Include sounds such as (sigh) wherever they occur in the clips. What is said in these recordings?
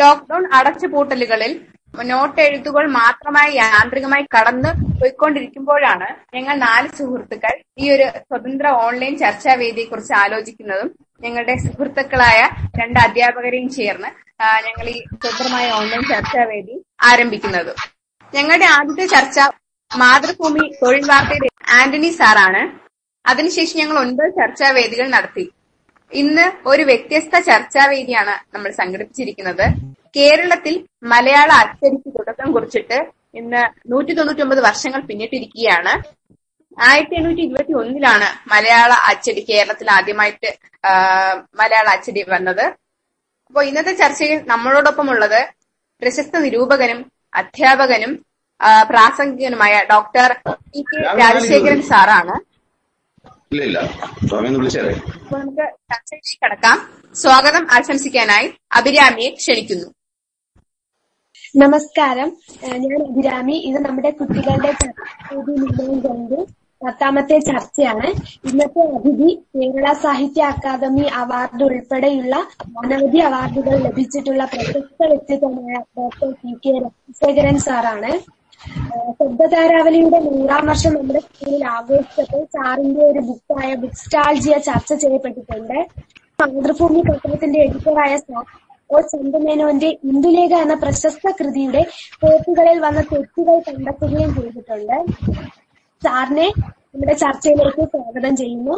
Lockdown അടച്ചുപൂട്ടലുകളിൽ നോട്ടെഴുത്തുകൾ മാത്രമായി യാന്ത്രികമായി കടന്നു പോയിക്കൊണ്ടിരിക്കുമ്പോഴാണ് ഞങ്ങൾ നാല് സുഹൃത്തുക്കൾ ഈ ഒരു സ്വതന്ത്ര ഓൺലൈൻ ചർച്ചാവേദിയെക്കുറിച്ച് ആലോചിക്കുന്നതും ഞങ്ങളുടെ സുഹൃത്തുക്കളായ രണ്ട് അധ്യാപകരെയും ചേർന്ന് ഞങ്ങൾ ഈ സ്വതന്ത്രമായ ഓൺലൈൻ ചർച്ചാവേദി ആരംഭിക്കുന്നതും. ഞങ്ങളുടെ ആദ്യത്തെ ചർച്ച മാതൃഭൂമി തൊഴിൽ വാർത്തയുടെ ആന്റണി സാറാണ്. അതിനുശേഷം ഞങ്ങൾ ഒൻപത് ചർച്ചാവേദികൾ നടത്തി. ഇന്ന് ഒരു വ്യത്യസ്ത ചർച്ചാവേദിയാണ് നമ്മൾ സംഘടിപ്പിച്ചിരിക്കുന്നത്. കേരളത്തിൽ മലയാള അച്ചടിക്ക് തുടക്കം കുറിച്ചിട്ട് ഇന്ന് നൂറ്റി തൊണ്ണൂറ്റി ഒമ്പത് വർഷങ്ങൾ പിന്നിട്ടിരിക്കുകയാണ്. ആയിരത്തി എണ്ണൂറ്റി ഇരുപത്തി ഒന്നിലാണ് മലയാള അച്ചടി കേരളത്തിൽ ആദ്യമായിട്ട് മലയാള അച്ചടി വന്നത്. അപ്പൊ ഇന്നത്തെ ചർച്ചയിൽ നമ്മളോടൊപ്പം ഉള്ളത് പ്രശസ്ത നിരൂപകനും അധ്യാപകനും പ്രാസംഗികനുമായ ഡോക്ടർ പി കെ രാജശേഖരൻ സാറാണ്. ഇല്ല ഇല്ല സ്വാമി ഒന്ന് വിളിച്ചേരെ. അപ്പോൾ നമുക്ക് ചർച്ചയിലേക്ക് കടക്കാം. സ്വാഗതം ആശംസിക്കാനായി. അഭിരാമിയെ ക്ഷണിക്കുന്നു. നമസ്കാരം. ഞാൻ അഭിരാമി. ഇത് നമ്മുടെ കുട്ടികളുടെ കൊണ്ട് പത്താമത്തെ ചർച്ചയാണ്. ഇന്നത്തെ അതിഥി കേരള സാഹിത്യ അക്കാദമി അവാർഡ് ഉൾപ്പെടെയുള്ള അനവധി അവാർഡുകൾ ലഭിച്ചിട്ടുള്ള പ്രശസ്ത വ്യക്തിത്വമായ ഡോക്ടർ പി കെ രാജശേഖരൻ സാറാണ്. ശബ്ദധാരാവലിയുടെ നൂറാം വർഷം നമ്മുടെ സ്കൂളിൽ ആഘോഷിച്ചപ്പോൾ സാറിന്റെ ഒരു ബുക്കായ ബുക്ക് സ്റ്റാൾജിയ ചർച്ച ചെയ്യപ്പെട്ടിട്ടുണ്ട്. മാതൃഭൂമി പത്രത്തിന്റെ എഡിറ്ററായ സാർ ഓ ചന്ദമേനോന്റെ ഇന്ദുലേഖ എന്ന പ്രശസ്ത കൃതിയുടെ കോപ്പുകളിൽ വന്ന തെറ്റുകൾ കണ്ടെത്തുകയും ചെയ്തിട്ടുണ്ട്. സാറിനെ നമ്മുടെ ചർച്ചയിലേക്ക് സ്വാഗതം ചെയ്യുന്നു.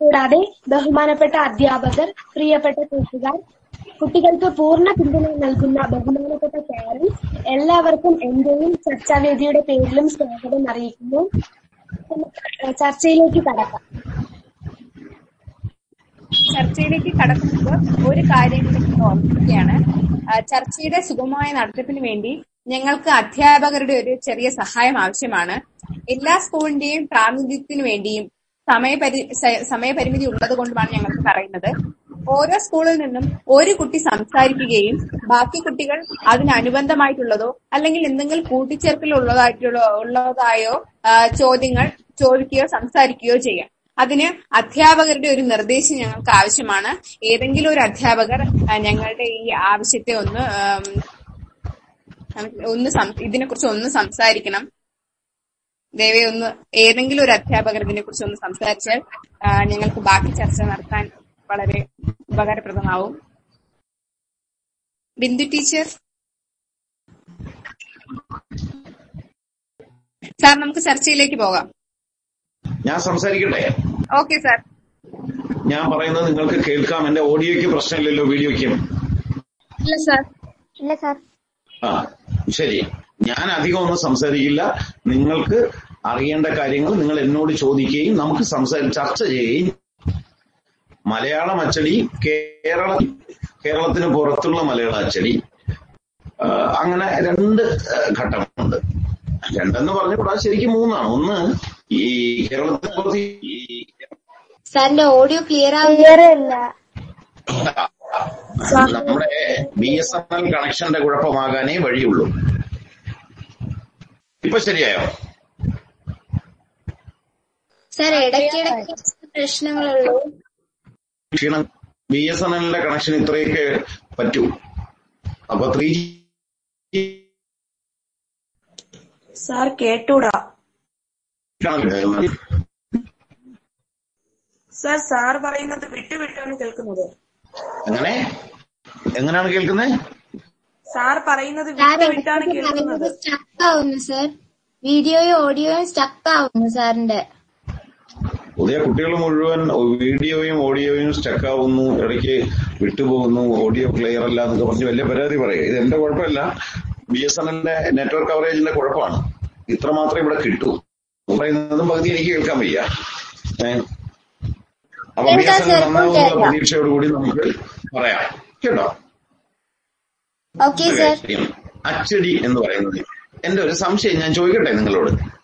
കൂടാതെ ബഹുമാനപ്പെട്ട അധ്യാപകർ പ്രിയപ്പെട്ട കൂട്ടുകാർ കുട്ടികൾക്ക് പൂർണ പിന്തുണ നൽകുന്ന ബഹുമാനപ്പെട്ട പാരന്റ്സ് എല്ലാവർക്കും എന്റെയും ചർച്ചാവേദിയുടെ പേരിലും സ്വാഗതം അറിയിക്കുന്നു. ചർച്ചയിലേക്ക് കടക്കാം. ചർച്ചയിലേക്ക് കടക്കുമ്പോൾ ഒരു കാര്യം കൂടി ഓർമ്മിക്കുകയാണ്. ചർച്ചയുടെ സുഗമമായ നടത്തിപ്പിന് വേണ്ടി ഞങ്ങൾക്ക് അധ്യാപകരുടെ ഒരു ചെറിയ സഹായം ആവശ്യമാണ്. എല്ലാ സ്കൂളിന്റെയും പ്രാതിനിധ്യത്തിനു വേണ്ടിയും സമയപരി സമയപരിമിതി ഉള്ളത് കൊണ്ടുമാണ് ഞങ്ങൾ പറയുന്നത്. ഓരോ സ്കൂളിൽ നിന്നും ഒരു കുട്ടി സംസാരിക്കുകയും ബാക്കി കുട്ടികൾ അതിനനുബന്ധമായിട്ടുള്ളതോ അല്ലെങ്കിൽ എന്തെങ്കിലും കൂട്ടിച്ചേർക്കൽ ഉള്ളതായിട്ടുള്ള ഉള്ളതായോ ചോദ്യങ്ങൾ ചോദിക്കുകയോ സംസാരിക്കുകയോ ചെയ്യാം. അതിന് അധ്യാപകരുടെ ഒരു നിർദ്ദേശം ഞങ്ങൾക്ക് ആവശ്യമാണ്. ഏതെങ്കിലും ഒരു അധ്യാപകർ ഞങ്ങളുടെ ഈ ആവശ്യത്തെ ഒന്ന് ഒന്ന് ഇതിനെക്കുറിച്ച് ഒന്ന് സംസാരിക്കണം. ദയവേ ഒന്ന് ഏതെങ്കിലും ഒരു അധ്യാപകർ ഇതിനെക്കുറിച്ച് ഒന്ന് സംസാരിച്ചാൽ ഞങ്ങൾക്ക് ബാക്കി ചർച്ച നടത്താൻ വളരെ ഉപകാരപ്രദമാവും. ബിന്ദു ടീച്ചർ? സാർ നമുക്ക് ചർച്ചയിലേക്ക് പോകാം. ഞാൻ സംസാരിക്കട്ടെ? Okay sir. ഞാൻ പറയുന്നത് നിങ്ങൾക്ക് കേൾക്കാം. എന്റെ ഓഡിയോയ്ക്ക് പ്രശ്നമില്ലല്ലോ വീഡിയോയ്ക്കും. ഇല്ല സാർ. ഇല്ല സാർ. ആ ശരി. ഞാൻ അധികം ഒന്നും സംസാരിക്കില്ല. നിങ്ങൾക്ക് അറിയേണ്ട കാര്യങ്ങൾ നിങ്ങൾ എന്നോട് ചോദിക്കുകയും നമുക്ക് സംസാരി ചർച്ച ചെയ്യുകയും മലയാളം അച്ചടി കേരള കേരളത്തിന് പുറത്തുള്ള മലയാള അച്ചടി അങ്ങനെ രണ്ട് ഘട്ടങ്ങളുണ്ട് ഘട്ടമുണ്ട്. രണ്ടെന്ന് പറഞ്ഞപ്പോൾ ശരിക്കും മൂന്നാണ്. ഒന്ന് ഈ കേരളത്തിന് പുറത്ത് ഈ സാറിന്റെ ഓഡിയോ ക്ലിയർ നമ്മുടെ ബി എസ് എൻ എൽ കണക്ഷന്റെ കുഴപ്പമാകാനേ വഴിയുള്ളൂ. ഇപ്പൊ ശരിയായോ? സാർ ഇടയ്ക്കിടയ്ക്ക് പ്രശ്നങ്ങളുള്ളൂ. ക്ഷീണം ബി എസ് എൻ എല്ലിന്റെ കണക്ഷൻ ഇത്രയൊക്കെ പറ്റൂ. അപ്പൊ ത്രീ ജി സാർ കേട്ടൂടാ. സാർ സാർ പറയുന്നത് വിട്ടുവിട്ടാണ് കേൾക്കുന്നത്. എങ്ങനെ? എങ്ങനെയാണ് കേൾക്കുന്നത് സാർ പറയുന്നത് സാർ വിട്ടുവിട്ടാണ് കേൾക്കുന്നത്. സ്റ്റക്ക് ആവുന്നു സാർ. വീഡിയോയും ഓഡിയോയും സ്റ്റക്ക് ആവുന്നു സാറിന്റെ. പുതിയ കുട്ടികൾ മുഴുവൻ വീഡിയോയും ഓഡിയോയും സ്റ്റക്ക് ആവുന്നു ഇടയ്ക്ക് വിട്ടുപോകുന്നു ഓഡിയോ ക്ലിയർ അല്ല എന്നൊക്കെ പറഞ്ഞ് വലിയ പരാതി പറയുക. ഇത് എന്റെ കുഴപ്പമില്ല. ബി എസ് എൻ എല്ലിന്റെ നെറ്റ്വർക്ക് കവറേജിന്റെ കുഴപ്പമാണ്. ഇത്ര മാത്രമേ ഇവിടെ കിട്ടൂ. പറയുന്നതും പകുതി എനിക്ക് കേൾക്കാൻ വയ്യ? അപ്പൊ ബി എസ് എൻ എൽ നന്നാവുന്ന കേൾക്കാം. പ്രതീക്ഷയോടുകൂടി നമുക്ക് പറയാം. കേട്ടോ? അച്ചടി എന്ന് പറയുന്നത് എന്റെ ഒരു സംശയം ഞാൻ ചോദിക്കട്ടെ നിങ്ങളോട്?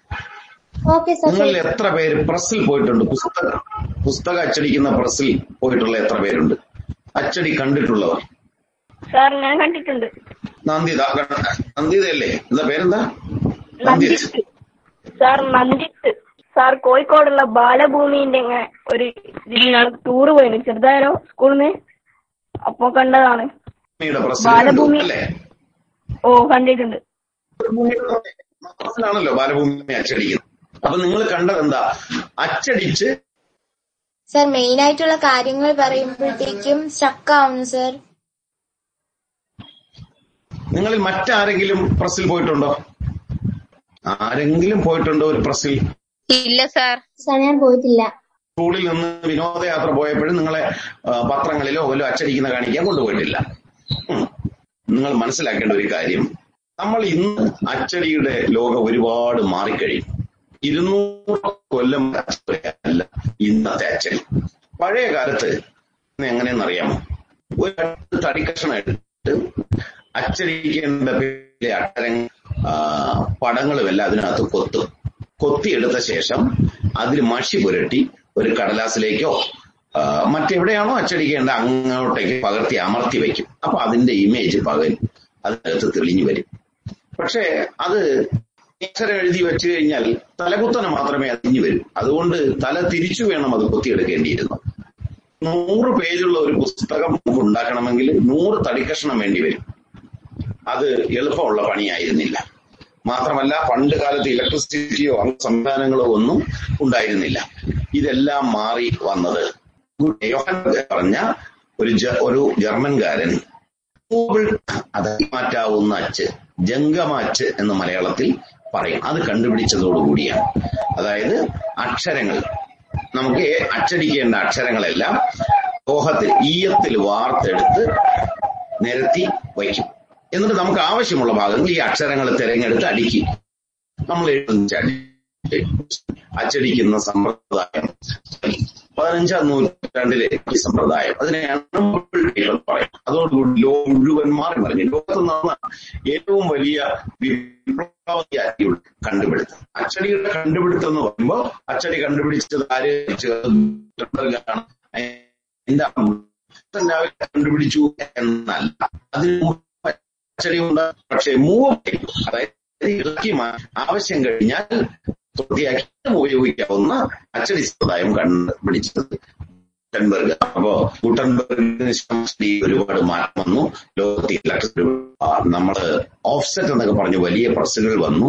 നിങ്ങളിൽ എത്ര പേര് പ്രസ്സിൽ പോയിട്ടുണ്ട്? പുസ്തക പുസ്തകം അച്ചടിക്കുന്ന പ്രസ്സിൽ പോയിട്ടുള്ള എത്ര പേരുണ്ട്? അച്ചടി കണ്ടിട്ടുള്ളവർ. സാർ ഞാൻ കണ്ടിട്ടുണ്ട്. നന്ദിത നന്ദിതയല്ലേ? എന്താ പേരെന്താ? നന്ദിത് സാർ നന്ദിത്ത്. സാർ കോഴിക്കോടുള്ള ബാലഭൂമിന്റെ ഒരു ടൂർ പോയിന് ടൂറ് പോയിരുന്നു. ചെറുതായാലോ സ്കൂളിൽ നിന്ന് അപ്പൊ കണ്ടതാണ്. ബാലഭൂമി. ഓ കണ്ടിട്ടുണ്ട്. ബാലഭൂമി അച്ചടിക്കുന്നത്. അപ്പൊ നിങ്ങൾ കണ്ടത് എന്താ? അച്ചടിച്ച് സർ മെയിൻ ആയിട്ടുള്ള കാര്യങ്ങൾ പറയുമ്പോഴത്തേക്കും സ്റ്റക്ക് ആവുന്നു സർ. നിങ്ങളിൽ മറ്റാരെങ്കിലും പ്രസിൽ പോയിട്ടുണ്ടോ? ആരെങ്കിലും പോയിട്ടുണ്ടോ ഒരു പ്രസിൽ ഇല്ല സാർ. സർ ഞാൻ പോയിട്ടില്ല. സ്കൂളിൽ നിന്ന് വിനോദയാത്ര പോയപ്പോഴും നിങ്ങളെ പത്രങ്ങളിലോ വല്ലോ അച്ചടിക്കുന്ന കാണിക്കാൻ കൊണ്ടുപോയിട്ടില്ല. നിങ്ങൾ മനസ്സിലാക്കേണ്ട ഒരു കാര്യം. നമ്മൾ ഇന്ന് അച്ചടിയുടെ ലോകം ഒരുപാട് മാറിക്കഴിയും ഇരുന്നൂറ് കൊല്ലം അല്ല ഇന്നത്തെ അച്ചടി പഴയ കാലത്ത് എങ്ങനെയെന്നറിയാമോ ഒരു തടിക്കഷണം എടുത്തിട്ട് അച്ചടിക്കേണ്ട അക്ഷരങ്ങൾ പടങ്ങളും എല്ലാം അതിനകത്ത് കൊത്തും. കൊത്തിയെടുത്ത ശേഷം അതിൽ മഷി പുരട്ടി ഒരു കടലാസിലേക്കോ മറ്റെവിടെയാണോ അച്ചടിക്കേണ്ട അങ്ങോട്ടേക്ക് പകർത്തി അമർത്തി വെക്കും അപ്പൊ അതിന്റെ ഇമേജ് പകരും അതിനകത്ത് തെളിഞ്ഞു വരും. പക്ഷേ അത് അക്ഷരം എഴുതി വെച്ചു കഴിഞ്ഞാൽ തലകുത്തനെ മാത്രമേ അതിഞ്ഞു വരൂ. അതുകൊണ്ട് തല തിരിച്ചു വേണം അത് കൊത്തിയെടുക്കേണ്ടിയിരുന്നു. നൂറ് പേജുള്ള ഒരു പുസ്തകം നമുക്ക് ഉണ്ടാക്കണമെങ്കിൽ നൂറ് തടിക്കഷ്ണം വേണ്ടി വരും. അത് എളുപ്പമുള്ള പണിയായിരുന്നില്ല. മാത്രമല്ല പണ്ട് കാലത്ത് ഇലക്ട്രിസിറ്റിയോ സംവിധാനങ്ങളോ ഒന്നും ഉണ്ടായിരുന്നില്ല. ഇതെല്ലാം മാറി വന്നത്. പറഞ്ഞ ഒരു ഒരു ജർമ്മൻകാരൻ മാറ്റാവുന്ന അച്ച് ജംഗമാച്ച് എന്ന് മലയാളത്തിൽ പറയും. അത് കണ്ടുപിടിച്ചതോടുകൂടിയാണ് അതായത് അക്ഷരങ്ങൾ. നമുക്ക് അച്ചടിക്കേണ്ട അക്ഷരങ്ങളെല്ലാം ലോഹത്തിൽ ഈയത്തിൽ വാർത്തെടുത്ത് നിരത്തി വയ്ക്കും. എന്നിട്ട് നമുക്ക് ആവശ്യമുള്ള ഭാഗങ്ങൾ ഈ അക്ഷരങ്ങൾ തിരഞ്ഞെടുത്ത് അടിക്കും. നമ്മൾ എഴുതുന്ന അച്ചടിക്കുന്ന സമ്പ്രദായം പതിനഞ്ചാം നൂറ്റാണ്ടിലെ ഈ സമ്പ്രദായം. അതിനെയാണ് പറയുന്നത് അതോടുകൂടി ലോകം മുഴുവൻ മാറി മറിഞ്ഞു. ലോകത്ത് നടന്ന ഏറ്റവും വലിയ കണ്ടുപിടുത്തം. അച്ചടിയുടെ കണ്ടുപിടുത്തം എന്ന് പറയുമ്പോൾ അച്ചടി കണ്ടുപിടിച്ചത് ആര്? എന്താ? കണ്ടുപിടിച്ചു എന്നല്ല. അതിന് അച്ചടി ഉണ്ട്. പക്ഷെ മൂവ് അതായത് ആവശ്യം കഴിഞ്ഞാൽ വൃത്തിയാക്കി ഉപയോഗിക്കാവുന്ന അച്ചടി സമ്പ്രദായം കണ്ടുപിടിച്ചത് ഗുട്ടൻബർഗ് അപ്പോ ഗുട്ടൻബർഗിന് ഒരുപാട് മാറ്റം വന്നു. ലോകത്തിൽ നമ്മൾ ഓഫ്സെറ്റ് എന്നൊക്കെ പറഞ്ഞ് വലിയ പ്രസ്സുകൾ വന്നു.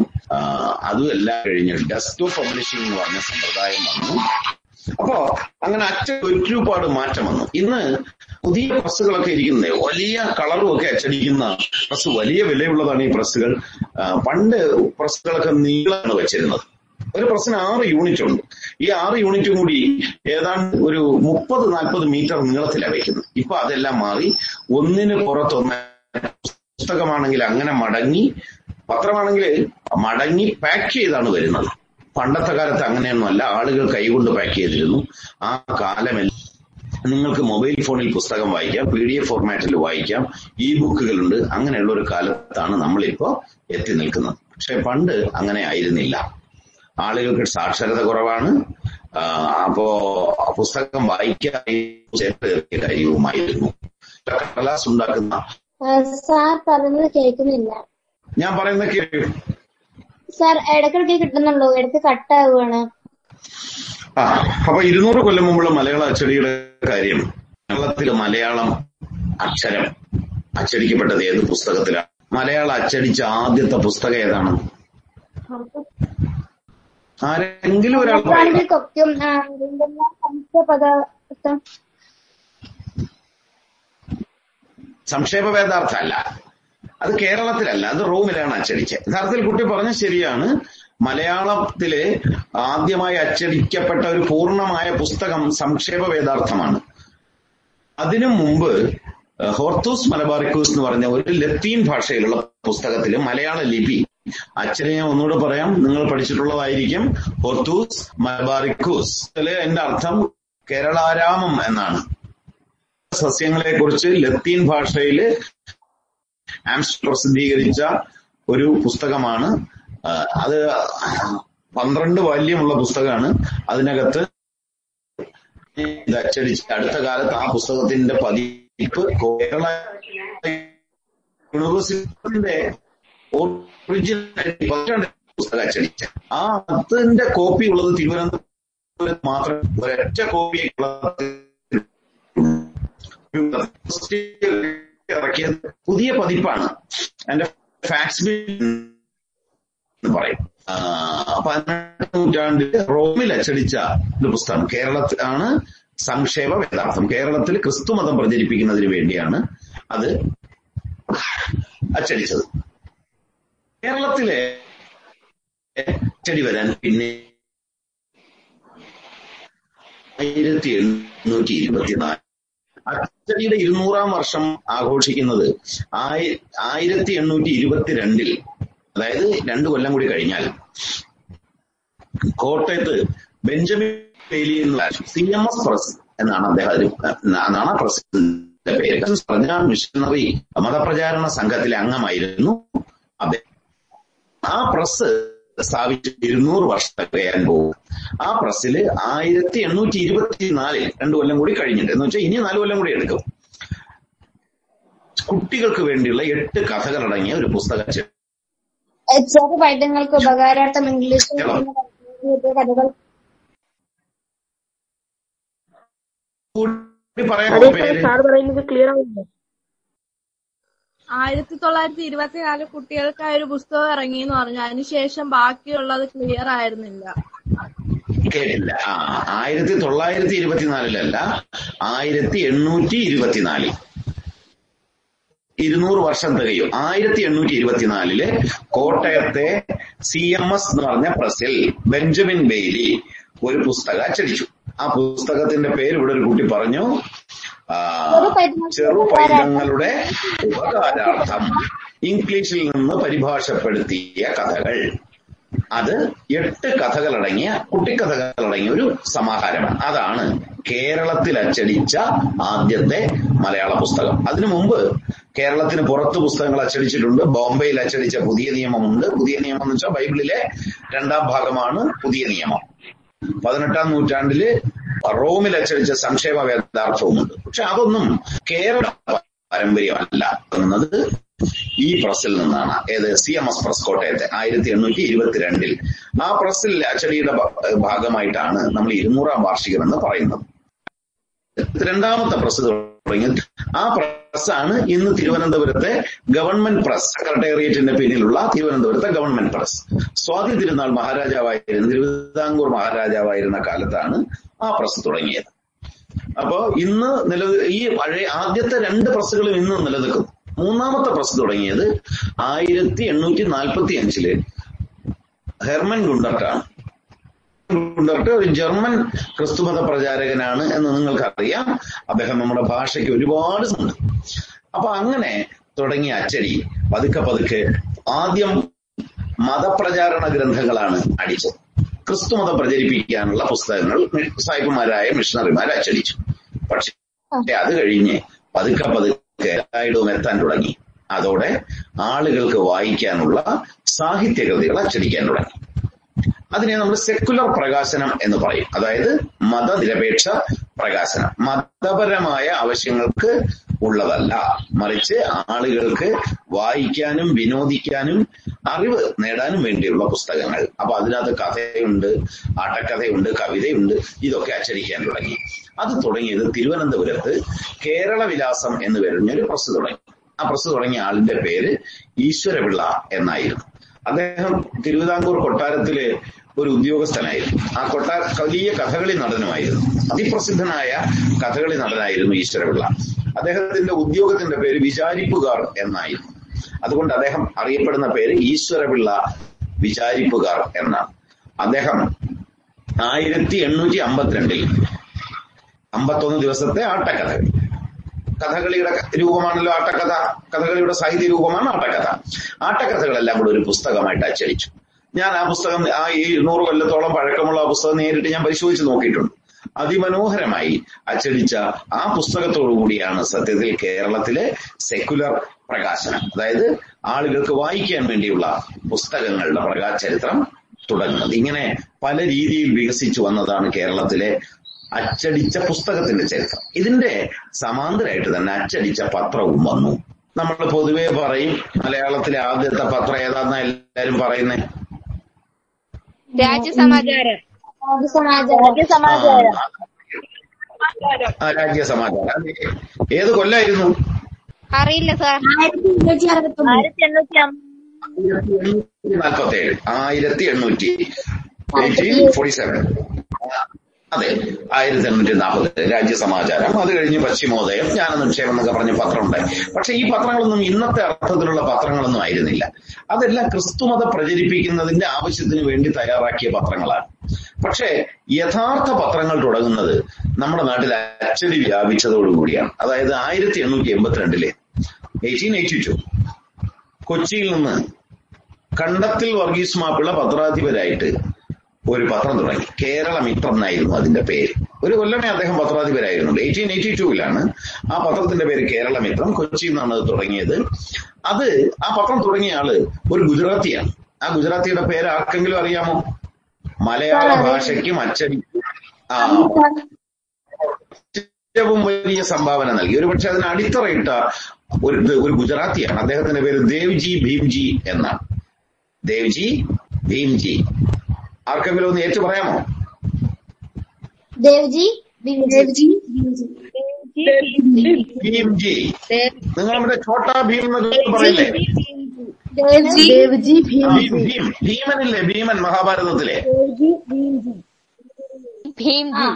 അതുമെല്ലാം കഴിഞ്ഞ് ഡെസ്ക്ടോപ്പ് പബ്ലിഷിംഗ് എന്ന് പറഞ്ഞ സമ്പ്രദായം വന്നു. അപ്പോ അങ്ങനെ അച്ചടി ഒരുപാട് മാറ്റം വന്നു. ഇന്ന് പുതിയ പ്രസ്സുകളൊക്കെ ഇരിക്കുന്നത് വലിയ കളറും ഒക്കെ അച്ചടിക്കുന്ന പ്രസ് വലിയ വിലയുള്ളതാണ് ഈ പ്രസ്സുകൾ. പണ്ട് പ്രസ്സുകളൊക്കെ നീളാണ് വെച്ചിരുന്നത്. ഒരു പ്രശ്നം ആറ് യൂണിറ്റ് ഉണ്ട്. ഈ ആറ് യൂണിറ്റും കൂടി ഏതാണ്ട് ഒരു മുപ്പത് നാൽപ്പത് മീറ്റർ നീളത്തിലാണ് വയ്ക്കുന്നത് ഇപ്പൊ അതെല്ലാം മാറി ഒന്നിന് പുറത്തൊന്ന് പുസ്തകമാണെങ്കിൽ അങ്ങനെ മടങ്ങി പത്രമാണെങ്കിൽ മടങ്ങി പാക്ക് ചെയ്താണ് വരുന്നത്. പണ്ടത്തെ കാലത്ത് അങ്ങനെയൊന്നുമല്ല ആളുകൾ കൈകൊണ്ട് പാക്ക് ചെയ്തിരുന്നു. ആ കാലമെല്ലാം നിങ്ങൾക്ക് മൊബൈൽ ഫോണിൽ പുസ്തകം വായിക്കാം പി ഡി എഫ് ഫോർമാറ്റിൽ വായിക്കാം ഇ ബുക്കുകളുണ്ട് അങ്ങനെയുള്ള ഒരു കാലത്താണ് നമ്മളിപ്പോ എത്തി നിൽക്കുന്നത്. പക്ഷെ പണ്ട് അങ്ങനെ ആയിരുന്നില്ല. ആളുകൾക്ക് സാക്ഷരത കുറവാണ്. അപ്പോ പുസ്തകം വായിക്കാൻ കാര്യവുമായിരുന്നു. കടലാസ് ഉണ്ടാക്കുന്ന സാർ പറയുന്നത് കേൾക്കുന്നില്ല. ഞാൻ പറയുന്നത് കേൾക്കും സാർ ഇടയ്ക്കിടയ്ക്ക് കിട്ടുന്നുള്ളൂ ഇടയ്ക്ക് കട്ടാവുകയാണ് ആ അപ്പൊ ഇരുന്നൂറ് കൊല്ലം മുമ്പുള്ള മലയാള അച്ചടിയുടെ കാര്യം. കേരളത്തിൽ മലയാളം അക്ഷരം അച്ചടിക്കപ്പെട്ടത് ഏത് പുസ്തകത്തിലാണ്? മലയാളം അച്ചടിച്ച ആദ്യത്തെ പുസ്തകം ഏതാണ്? ആരെങ്കിലും ഒരാൾ സംക്ഷേപ വേദാർത്ഥമല്ല അത് കേരളത്തിലല്ല അത് റോമിലാണ് അച്ചടിച്ചത്. യഥാർത്ഥത്തിൽ കുട്ടി പറഞ്ഞ ശരിയാണ്. മലയാളത്തിലെ ആദ്യമായി അച്ചടിക്കപ്പെട്ട ഒരു പൂർണമായ പുസ്തകം സംക്ഷേപ വേദാർത്ഥമാണ് അതിനു മുമ്പ് ഹോർത്തൂസ് മലബാറിക്കൂസ് എന്ന് പറഞ്ഞ ഒരു ലത്തീൻ ഭാഷയിലുള്ള പുസ്തകത്തിൽ മലയാള ലിപി അച്ഛനെ ഞാൻ ഒന്നുകൂടെ പറയാം. നിങ്ങൾ പഠിച്ചിട്ടുള്ളതായിരിക്കും ഹോർത്തൂസ് മലബാറിക്കൂസ്. എന്റെ അർത്ഥം കേരളാരാമം എന്നാണ്. സസ്യങ്ങളെ കുറിച്ച് ലത്തീൻ ഭാഷയിൽ ആംസ് പ്രസിദ്ധീകരിച്ച ഒരു പുസ്തകമാണ്. അത് പന്ത്രണ്ട് വാല്യമുള്ള പുസ്തകമാണ്. അതിനകത്ത് അച്ചടിച്ച് അടുത്ത കാലത്ത് ആ പുസ്തകത്തിന്റെ പതിപ്പ് കേരള യൂണിവേഴ്സിറ്റിന്റെ പുസ്തകം ആ അതിന്റെ കോപ്പി ഉള്ളത് തിരുവനന്തപുരത്ത് മാത്രം ഒരൊറ്റ കോപ്പി ഇറക്കിയത് പുതിയ പതിപ്പാണ്. എന്റെ ഫാക്സ് എന്ന് പറയും. പതിനെട്ടാം നൂറ്റാണ്ടിൽ റോമിൽ അച്ചടിച്ച ഒരു പുസ്തകം. കേരളത്തിൽ ആണ് സംക്ഷേപ വേദാർത്ഥം. കേരളത്തിൽ ക്രിസ്തുമതം പ്രചരിപ്പിക്കുന്നതിന് വേണ്ടിയാണ് അത് അച്ചടിച്ചത്. കേരളത്തിലെ അച്ചടി വരാൻ പിന്നെ ആയിരത്തി എണ്ണൂറ്റി ഇരുപത്തിനാല്. അച്ചടിയുടെ ഇരുന്നൂറാം വർഷം ആഘോഷിക്കുന്നത് ആയി- ആയിരത്തി എണ്ണൂറ്റി ഇരുപത്തിരണ്ടിൽ അതായത് രണ്ടു കൊല്ലം കൂടി കഴിഞ്ഞാൽ. കോട്ടയത്ത് ബെഞ്ചമിൻ ബെയിലി എന്ന സി എം എസ് പ്രസ് എന്നാണ് അദ്ദേഹം എന്നാണ് ആ പ്രസിഡന്റിന്റെ പേര്. പറഞ്ഞ മിഷണറി മതപ്രചാരണ സംഘത്തിലെ അംഗമായിരുന്നു അദ്ദേഹം. ആ പ്രസ് സ്ഥാപിച്ച് ഇരുന്നൂറ് വർഷം കഴിയാൻ പോകും. ആ പ്രസ്സിൽ ആയിരത്തി എണ്ണൂറ്റി ഇരുപത്തിനാലിൽ രണ്ടു കൊല്ലം കൂടി കഴിഞ്ഞിട്ടുണ്ട്. എന്ന് വെച്ചാൽ ഇനി നാല് കൊല്ലം കൂടി എടുക്കും. കുട്ടികൾക്ക് വേണ്ടിയുള്ള എട്ട് കഥകൾ അടങ്ങിയ ഒരു പുസ്തകം ചെറു പൈതങ്ങൾക്ക് ഉപകാരാർത്ഥം ഇംഗ്ലീഷിൽ. എഴുതിയ കഥകൾ. കൂടി ക്ലിയർ ആവുന്നു ആയിരത്തി തൊള്ളായിരത്തി ഇരുപത്തിനാല് കുട്ടികൾക്കായി ഒരു പുസ്തകം ഇറങ്ങി എന്ന് പറഞ്ഞു അതിനുശേഷം ബാക്കിയുള്ളത് ക്ലിയർ ആയിരുന്നില്ല. കേട്ടില്ല ആ ആയിരത്തി തൊള്ളായിരത്തി ഇരുപത്തിനാലിലല്ല ആയിരത്തി എണ്ണൂറ്റി ഇരുപത്തിനാലിൽ ഇരുന്നൂറ് വർഷം തികയും. ആയിരത്തി എണ്ണൂറ്റി ഇരുപത്തിനാലിൽ കോട്ടയത്തെ സി എം എസ് എന്ന് പറഞ്ഞ പ്രസിൽ ബെഞ്ചമിൻ ബെയ്ലി ഒരു പുസ്തകം അച്ചടിച്ചു ആ പുസ്തകത്തിന്റെ പേര് ഇവിടെ ഒരു കുട്ടി പറഞ്ഞു ആ, ചെറു പൈതങ്ങളുടെ ഉപകാരാർത്ഥം ഇംഗ്ലീഷിൽ നിന്ന് പരിഭാഷപ്പെടുത്തിയ കഥകൾ. അത് എട്ട് കഥകളടങ്ങിയ കുട്ടിക്കഥകളടങ്ങിയ ഒരു സമാഹാരമാണ്. അതാണ് കേരളത്തിൽ അച്ചടിച്ച ആദ്യത്തെ മലയാള പുസ്തകം. അതിനു മുമ്പ് കേരളത്തിന് പുറത്ത് പുസ്തകങ്ങൾ അച്ചടിച്ചിട്ടുണ്ട്. ബോംബെയിൽ അച്ചടിച്ച പുതിയ നിയമമുണ്ട്. പുതിയ നിയമം എന്ന് വെച്ചാൽ ബൈബിളിലെ രണ്ടാം ഭാഗമാണ് പുതിയ നിയമം. പതിനെട്ടാം നൂറ്റാണ്ടിൽ റോമിൽ അച്ചടിച്ച സംക്ഷേമ വേദാർത്ഥവുമുണ്ട് പക്ഷെ അതൊന്നും കേരള പാരമ്പര്യമല്ല എന്നത് ഈ പ്രസിൽ നിന്നാണ്. ഏത് സി എം എസ് പ്രസ് കോട്ടയത്തെ ആയിരത്തി എണ്ണൂറ്റി ഇരുപത്തിരണ്ടിൽ ആ പ്രസിൽ അച്ചടിയുടെ ഭാഗമായിട്ടാണ് നമ്മൾ ഇരുന്നൂറാം വാർഷികം എന്ന് പറയുന്നത്. രണ്ടാമത്തെ പ്രസ് തുടങ്ങിയത് ആ പ്രസ്സാണ് ഇന്ന് തിരുവനന്തപുരത്തെ ഗവൺമെന്റ് പ്രസ് സെക്രട്ടേറിയറ്റിന്റെ പിന്നിലുള്ള തിരുവനന്തപുരത്തെ ഗവൺമെന്റ് പ്രസ്. സ്വാതി തിരുനാൾ മഹാരാജാവായിരുന്ന തിരുവിതാംകൂർ മഹാരാജാവായിരുന്ന കാലത്താണ് ആ പ്രസ് തുടങ്ങിയത്. അപ്പോ ഇന്ന് നില ഈ പഴയ ആദ്യത്തെ രണ്ട് പ്രസ്സുകളും ഇന്ന് നിലനിൽക്കുന്നു. മൂന്നാമത്തെ പ്രസ് തുടങ്ങിയത് ആയിരത്തി എണ്ണൂറ്റി നാൽപ്പത്തി അഞ്ചിൽ ഹെർമൻ ഗുണ്ടർട്ടാണ്. ഗുണ്ടർട്ട് ഒരു ജർമ്മൻ ക്രിസ്തുമത പ്രചാരകനാണ് എന്ന് നിങ്ങൾക്കറിയാം. അദ്ദേഹം നമ്മുടെ ഭാഷയ്ക്ക് ഒരുപാട് ഉണ്ട് അപ്പൊ അങ്ങനെ തുടങ്ങിയ അച്ചടി പതുക്കെ പതുക്കെ ആദ്യം മതപ്രചാരണ ഗ്രന്ഥങ്ങളാണ് അടിച്ചത്. ക്രിസ്തുമതം പ്രചരിപ്പിക്കാനുള്ള പുസ്തകങ്ങൾ സായിപ്പുമാരായ മിഷണറിമാർ അച്ചടിച്ചു. പക്ഷെ അത് കഴിഞ്ഞ് പതുക്കെ പതുക്കെ എല്ലായിടവും എത്താൻ തുടങ്ങി. അതോടെ ആളുകൾക്ക് വായിക്കാനുള്ള സാഹിത്യകൃതികൾ അച്ചടിക്കാൻ തുടങ്ങി. അതിനെ നമ്മൾ സെക്കുലർ പ്രകാശനം എന്ന് പറയും. അതായത് മതനിരപേക്ഷ പ്രകാശനം. മതപരമായ ആവശ്യങ്ങൾക്ക് ഉള്ളതല്ല. മറിച്ച് ആളുകൾക്ക് വായിക്കാനും വിനോദിക്കാനും അറിവ് നേടാനും വേണ്ടിയുള്ള പുസ്തകങ്ങൾ. അപ്പൊ അതിനകത്ത് കഥയുണ്ട് ആട്ടക്കഥയുണ്ട് കവിതയുണ്ട്. ഇതൊക്കെ അച്ചടിക്കാൻ തുടങ്ങി. അത് തുടങ്ങിയത് തിരുവനന്തപുരത്ത് കേരള വിലാസം എന്ന് പറഞ്ഞൊരു പ്രസ് തുടങ്ങി. ആ പ്രസ് തുടങ്ങിയ ആളിന്റെ പേര് ഈശ്വരപിള്ള എന്നായിരുന്നു. അദ്ദേഹം തിരുവിതാംകൂർ കൊട്ടാരത്തിലെ ഒരു ഉദ്യോഗസ്ഥനായിരുന്നു. ആ കൊട്ട വലിയ കഥകളി നടനുമായിരുന്നു. അതിപ്രസിദ്ധനായ കഥകളി നടനായിരുന്നു ഈശ്വരപിള്ള. അദ്ദേഹത്തിന്റെ ഉദ്യോഗത്തിന്റെ പേര് വിചാരിപ്പുകാർ എന്നായിരുന്നു. അതുകൊണ്ട് അദ്ദേഹം അറിയപ്പെടുന്ന പേര് ഈശ്വരപിള്ള വിചാരിപ്പുകാർ എന്നാണ്. അദ്ദേഹം ആയിരത്തി എണ്ണൂറ്റി അമ്പത്തിരണ്ടിൽ അമ്പത്തൊന്ന് ദിവസത്തെ ആട്ടക്കഥകൾ കഥകളിയുടെ രൂപമാണല്ലോ ആട്ടക്കഥ. കഥകളിയുടെ സാഹിത്യ രൂപമാണ് ആട്ടക്കഥ. ആട്ടക്കഥകളെല്ലാം കൂടെ ഒരു പുസ്തകമായിട്ട് അച്ചടിച്ചു ഞാൻ ആ പുസ്തകം ആ ഇരുന്നൂറ് കൊല്ലത്തോളം പഴക്കമുള്ള ആ പുസ്തകം നേരിട്ട് ഞാൻ പരിശോധിച്ച് നോക്കിയിട്ടുണ്ട്. അതിമനോഹരമായി അച്ചടിച്ച ആ പുസ്തകത്തോടു കൂടിയാണ് സത്യത്തിൽ കേരളത്തിലെ സെക്കുലർ പ്രകാശനം. അതായത് ആളുകൾക്ക് വായിക്കാൻ വേണ്ടിയുള്ള പുസ്തകങ്ങളുടെ പ്രകാശ ചരിത്രം തുടങ്ങുന്നത്. ഇങ്ങനെ പല രീതിയിൽ വികസിച്ചു വന്നതാണ് കേരളത്തിലെ അച്ചടിച്ച പുസ്തകത്തിന്റെ ചരിത്രം. ഇതിന്റെ സമാന്തരമായിട്ട് തന്നെ അച്ചടിച്ച പത്രവും വന്നു. നമ്മൾ പൊതുവേ പറയും മലയാളത്തിലെ ആദ്യത്തെ പത്രം ഏതാന്നാ എല്ലാരും പറയുന്നത് രാജ്യസമാചാരം. രാജ്യസമാചാരം. ആ രാജ്യ സമാചാരം ഏത് കൊല്ലായിരുന്നു? അറിയില്ല സാർ. ആയിരത്തി എണ്ണൂറ്റി നാൽപ്പത്തി ഏഴ് ആയിരത്തി എണ്ണൂറ്റി ഫോർട്ടി സെവൻ അതെ ആയിരത്തി എണ്ണൂറ്റി നാൽപ്പത് രാജ്യസമാചാരം അത് കഴിഞ്ഞ് പശ്ചിമോദയം ജ്ഞാന നിക്ഷേപം എന്നൊക്കെ പറഞ്ഞ പത്രമുണ്ടായി പക്ഷെ ഈ പത്രങ്ങളൊന്നും ഇന്നത്തെ അർത്ഥത്തിലുള്ള പത്രങ്ങളൊന്നും ആയിരുന്നില്ല. അതെല്ലാം ക്രിസ്തുമത പ്രചരിപ്പിക്കുന്നതിന്റെ ആവശ്യത്തിന് വേണ്ടി തയ്യാറാക്കിയ പത്രങ്ങളാണ്. പക്ഷേ യഥാർത്ഥ പത്രങ്ങൾ തുടങ്ങുന്നത് നമ്മുടെ നാട്ടിൽ അച്ചടി വ്യാപിച്ചതോടുകൂടിയാണ്. അതായത് ആയിരത്തി എണ്ണൂറ്റി എൺപത്തിരണ്ടിലെ എയ്റ്റീൻ എയ്റ്റി ടു കൊച്ചിയിൽ നിന്ന് കണ്ടത്തിൽ വർഗീസ് മാപ്പിള പത്രാധിപരായിട്ട് ഒരു പത്രം തുടങ്ങി. കേരള മിത്രം എന്നായിരുന്നു അതിന്റെ പേര്. ഒരു കൊല്ലമേ അദ്ദേഹം പത്രാധിപരായിരുന്നു എയ്റ്റീൻ എയ്റ്റി ടൂവിലാണ് ആ പത്രത്തിന്റെ പേര് കേരള മിത്രം. കൊച്ചിയിൽ നിന്നാണ് അത് തുടങ്ങിയത്. അത് ആ പത്രം തുടങ്ങിയ ആൾ ഒരു ഗുജറാത്തിയാണ്. ആ ഗുജറാത്തിയുടെ പേര് ആർക്കെങ്കിലും അറിയാമോ? മലയാള ഭാഷയ്ക്കും അച്ചടി ആ. ഏറ്റവും വലിയ സംഭാവന നൽകി. ഒരു പക്ഷെ അതിന് അടിത്തറയിട്ട ഒരു ഒരു ഗുജറാത്തിയാണ്. അദ്ദേഹത്തിന്റെ പേര് ദേവ്ജി ഭീംജി എന്നാണ്. ദേവ്ജി ഭീംജി. ആർക്കെങ്കിലും ഒന്ന് ഏറ്റു പറയാമോ? ദേവ്ജി ദേവ്ജി ഭീംജി. നിങ്ങൾ നമ്മുടെ ഛോട്ടാ ഭീം എന്നൊക്കെ പറയില്ലേ? ദേവ്ജി ഭീം ഭീമനില്ലേ ഭീമൻ മഹാഭാരതത്തിലെ? ദേവ്ജി ഭീംജി. ഭീംജി.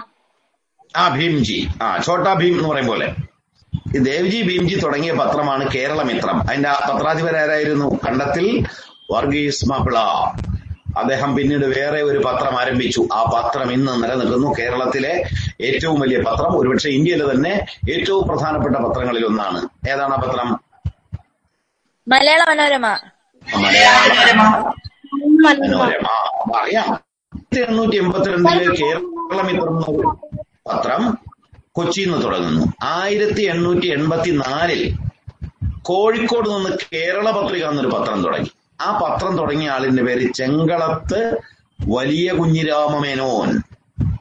ആ ഭീംജി. ആ ഛോട്ടാ ഭീം എന്ന് പറയും പോലെ. ഈ ദേവ്ജി ഭീംജി തുടങ്ങിയ പത്രമാണ് കേരളമിത്രം. അതിന്റെ ആ പത്രാധിപരായിരുന്നു കണ്ടത്തിൽ വർഗീസ് മാപ്പിള അദ്ദേഹം പിന്നീട് വേറെ ഒരു പത്രം ആരംഭിച്ചു. ആ പത്രം ഇന്ന് നിലനിൽക്കുന്നു. കേരളത്തിലെ ഏറ്റവും വലിയ പത്രം ഒരുപക്ഷെ ഇന്ത്യയിലെ തന്നെ ഏറ്റവും പ്രധാനപ്പെട്ട പത്രങ്ങളിൽ ഒന്നാണ്. ഏതാണ് ആ പത്രം? മലയാള മനോരമ. മനോരമ. അറിയാം. ആയിരത്തി എണ്ണൂറ്റി എൺപത്തിരണ്ടിലെ കേരളമിത്രം എന്ന പത്രം കൊച്ചിയിൽ നിന്ന് തുടങ്ങുന്നു. ആയിരത്തി എണ്ണൂറ്റി എൺപത്തിനാലിൽ കോഴിക്കോട് നിന്ന് കേരള പത്രിക എന്നൊരു പത്രം തുടങ്ങി. ആ പത്രം തുടങ്ങിയ ആളിന്റെ പേര് ചെങ്കളത്ത് വലിയ കുഞ്ഞിരാമമേനോൻ.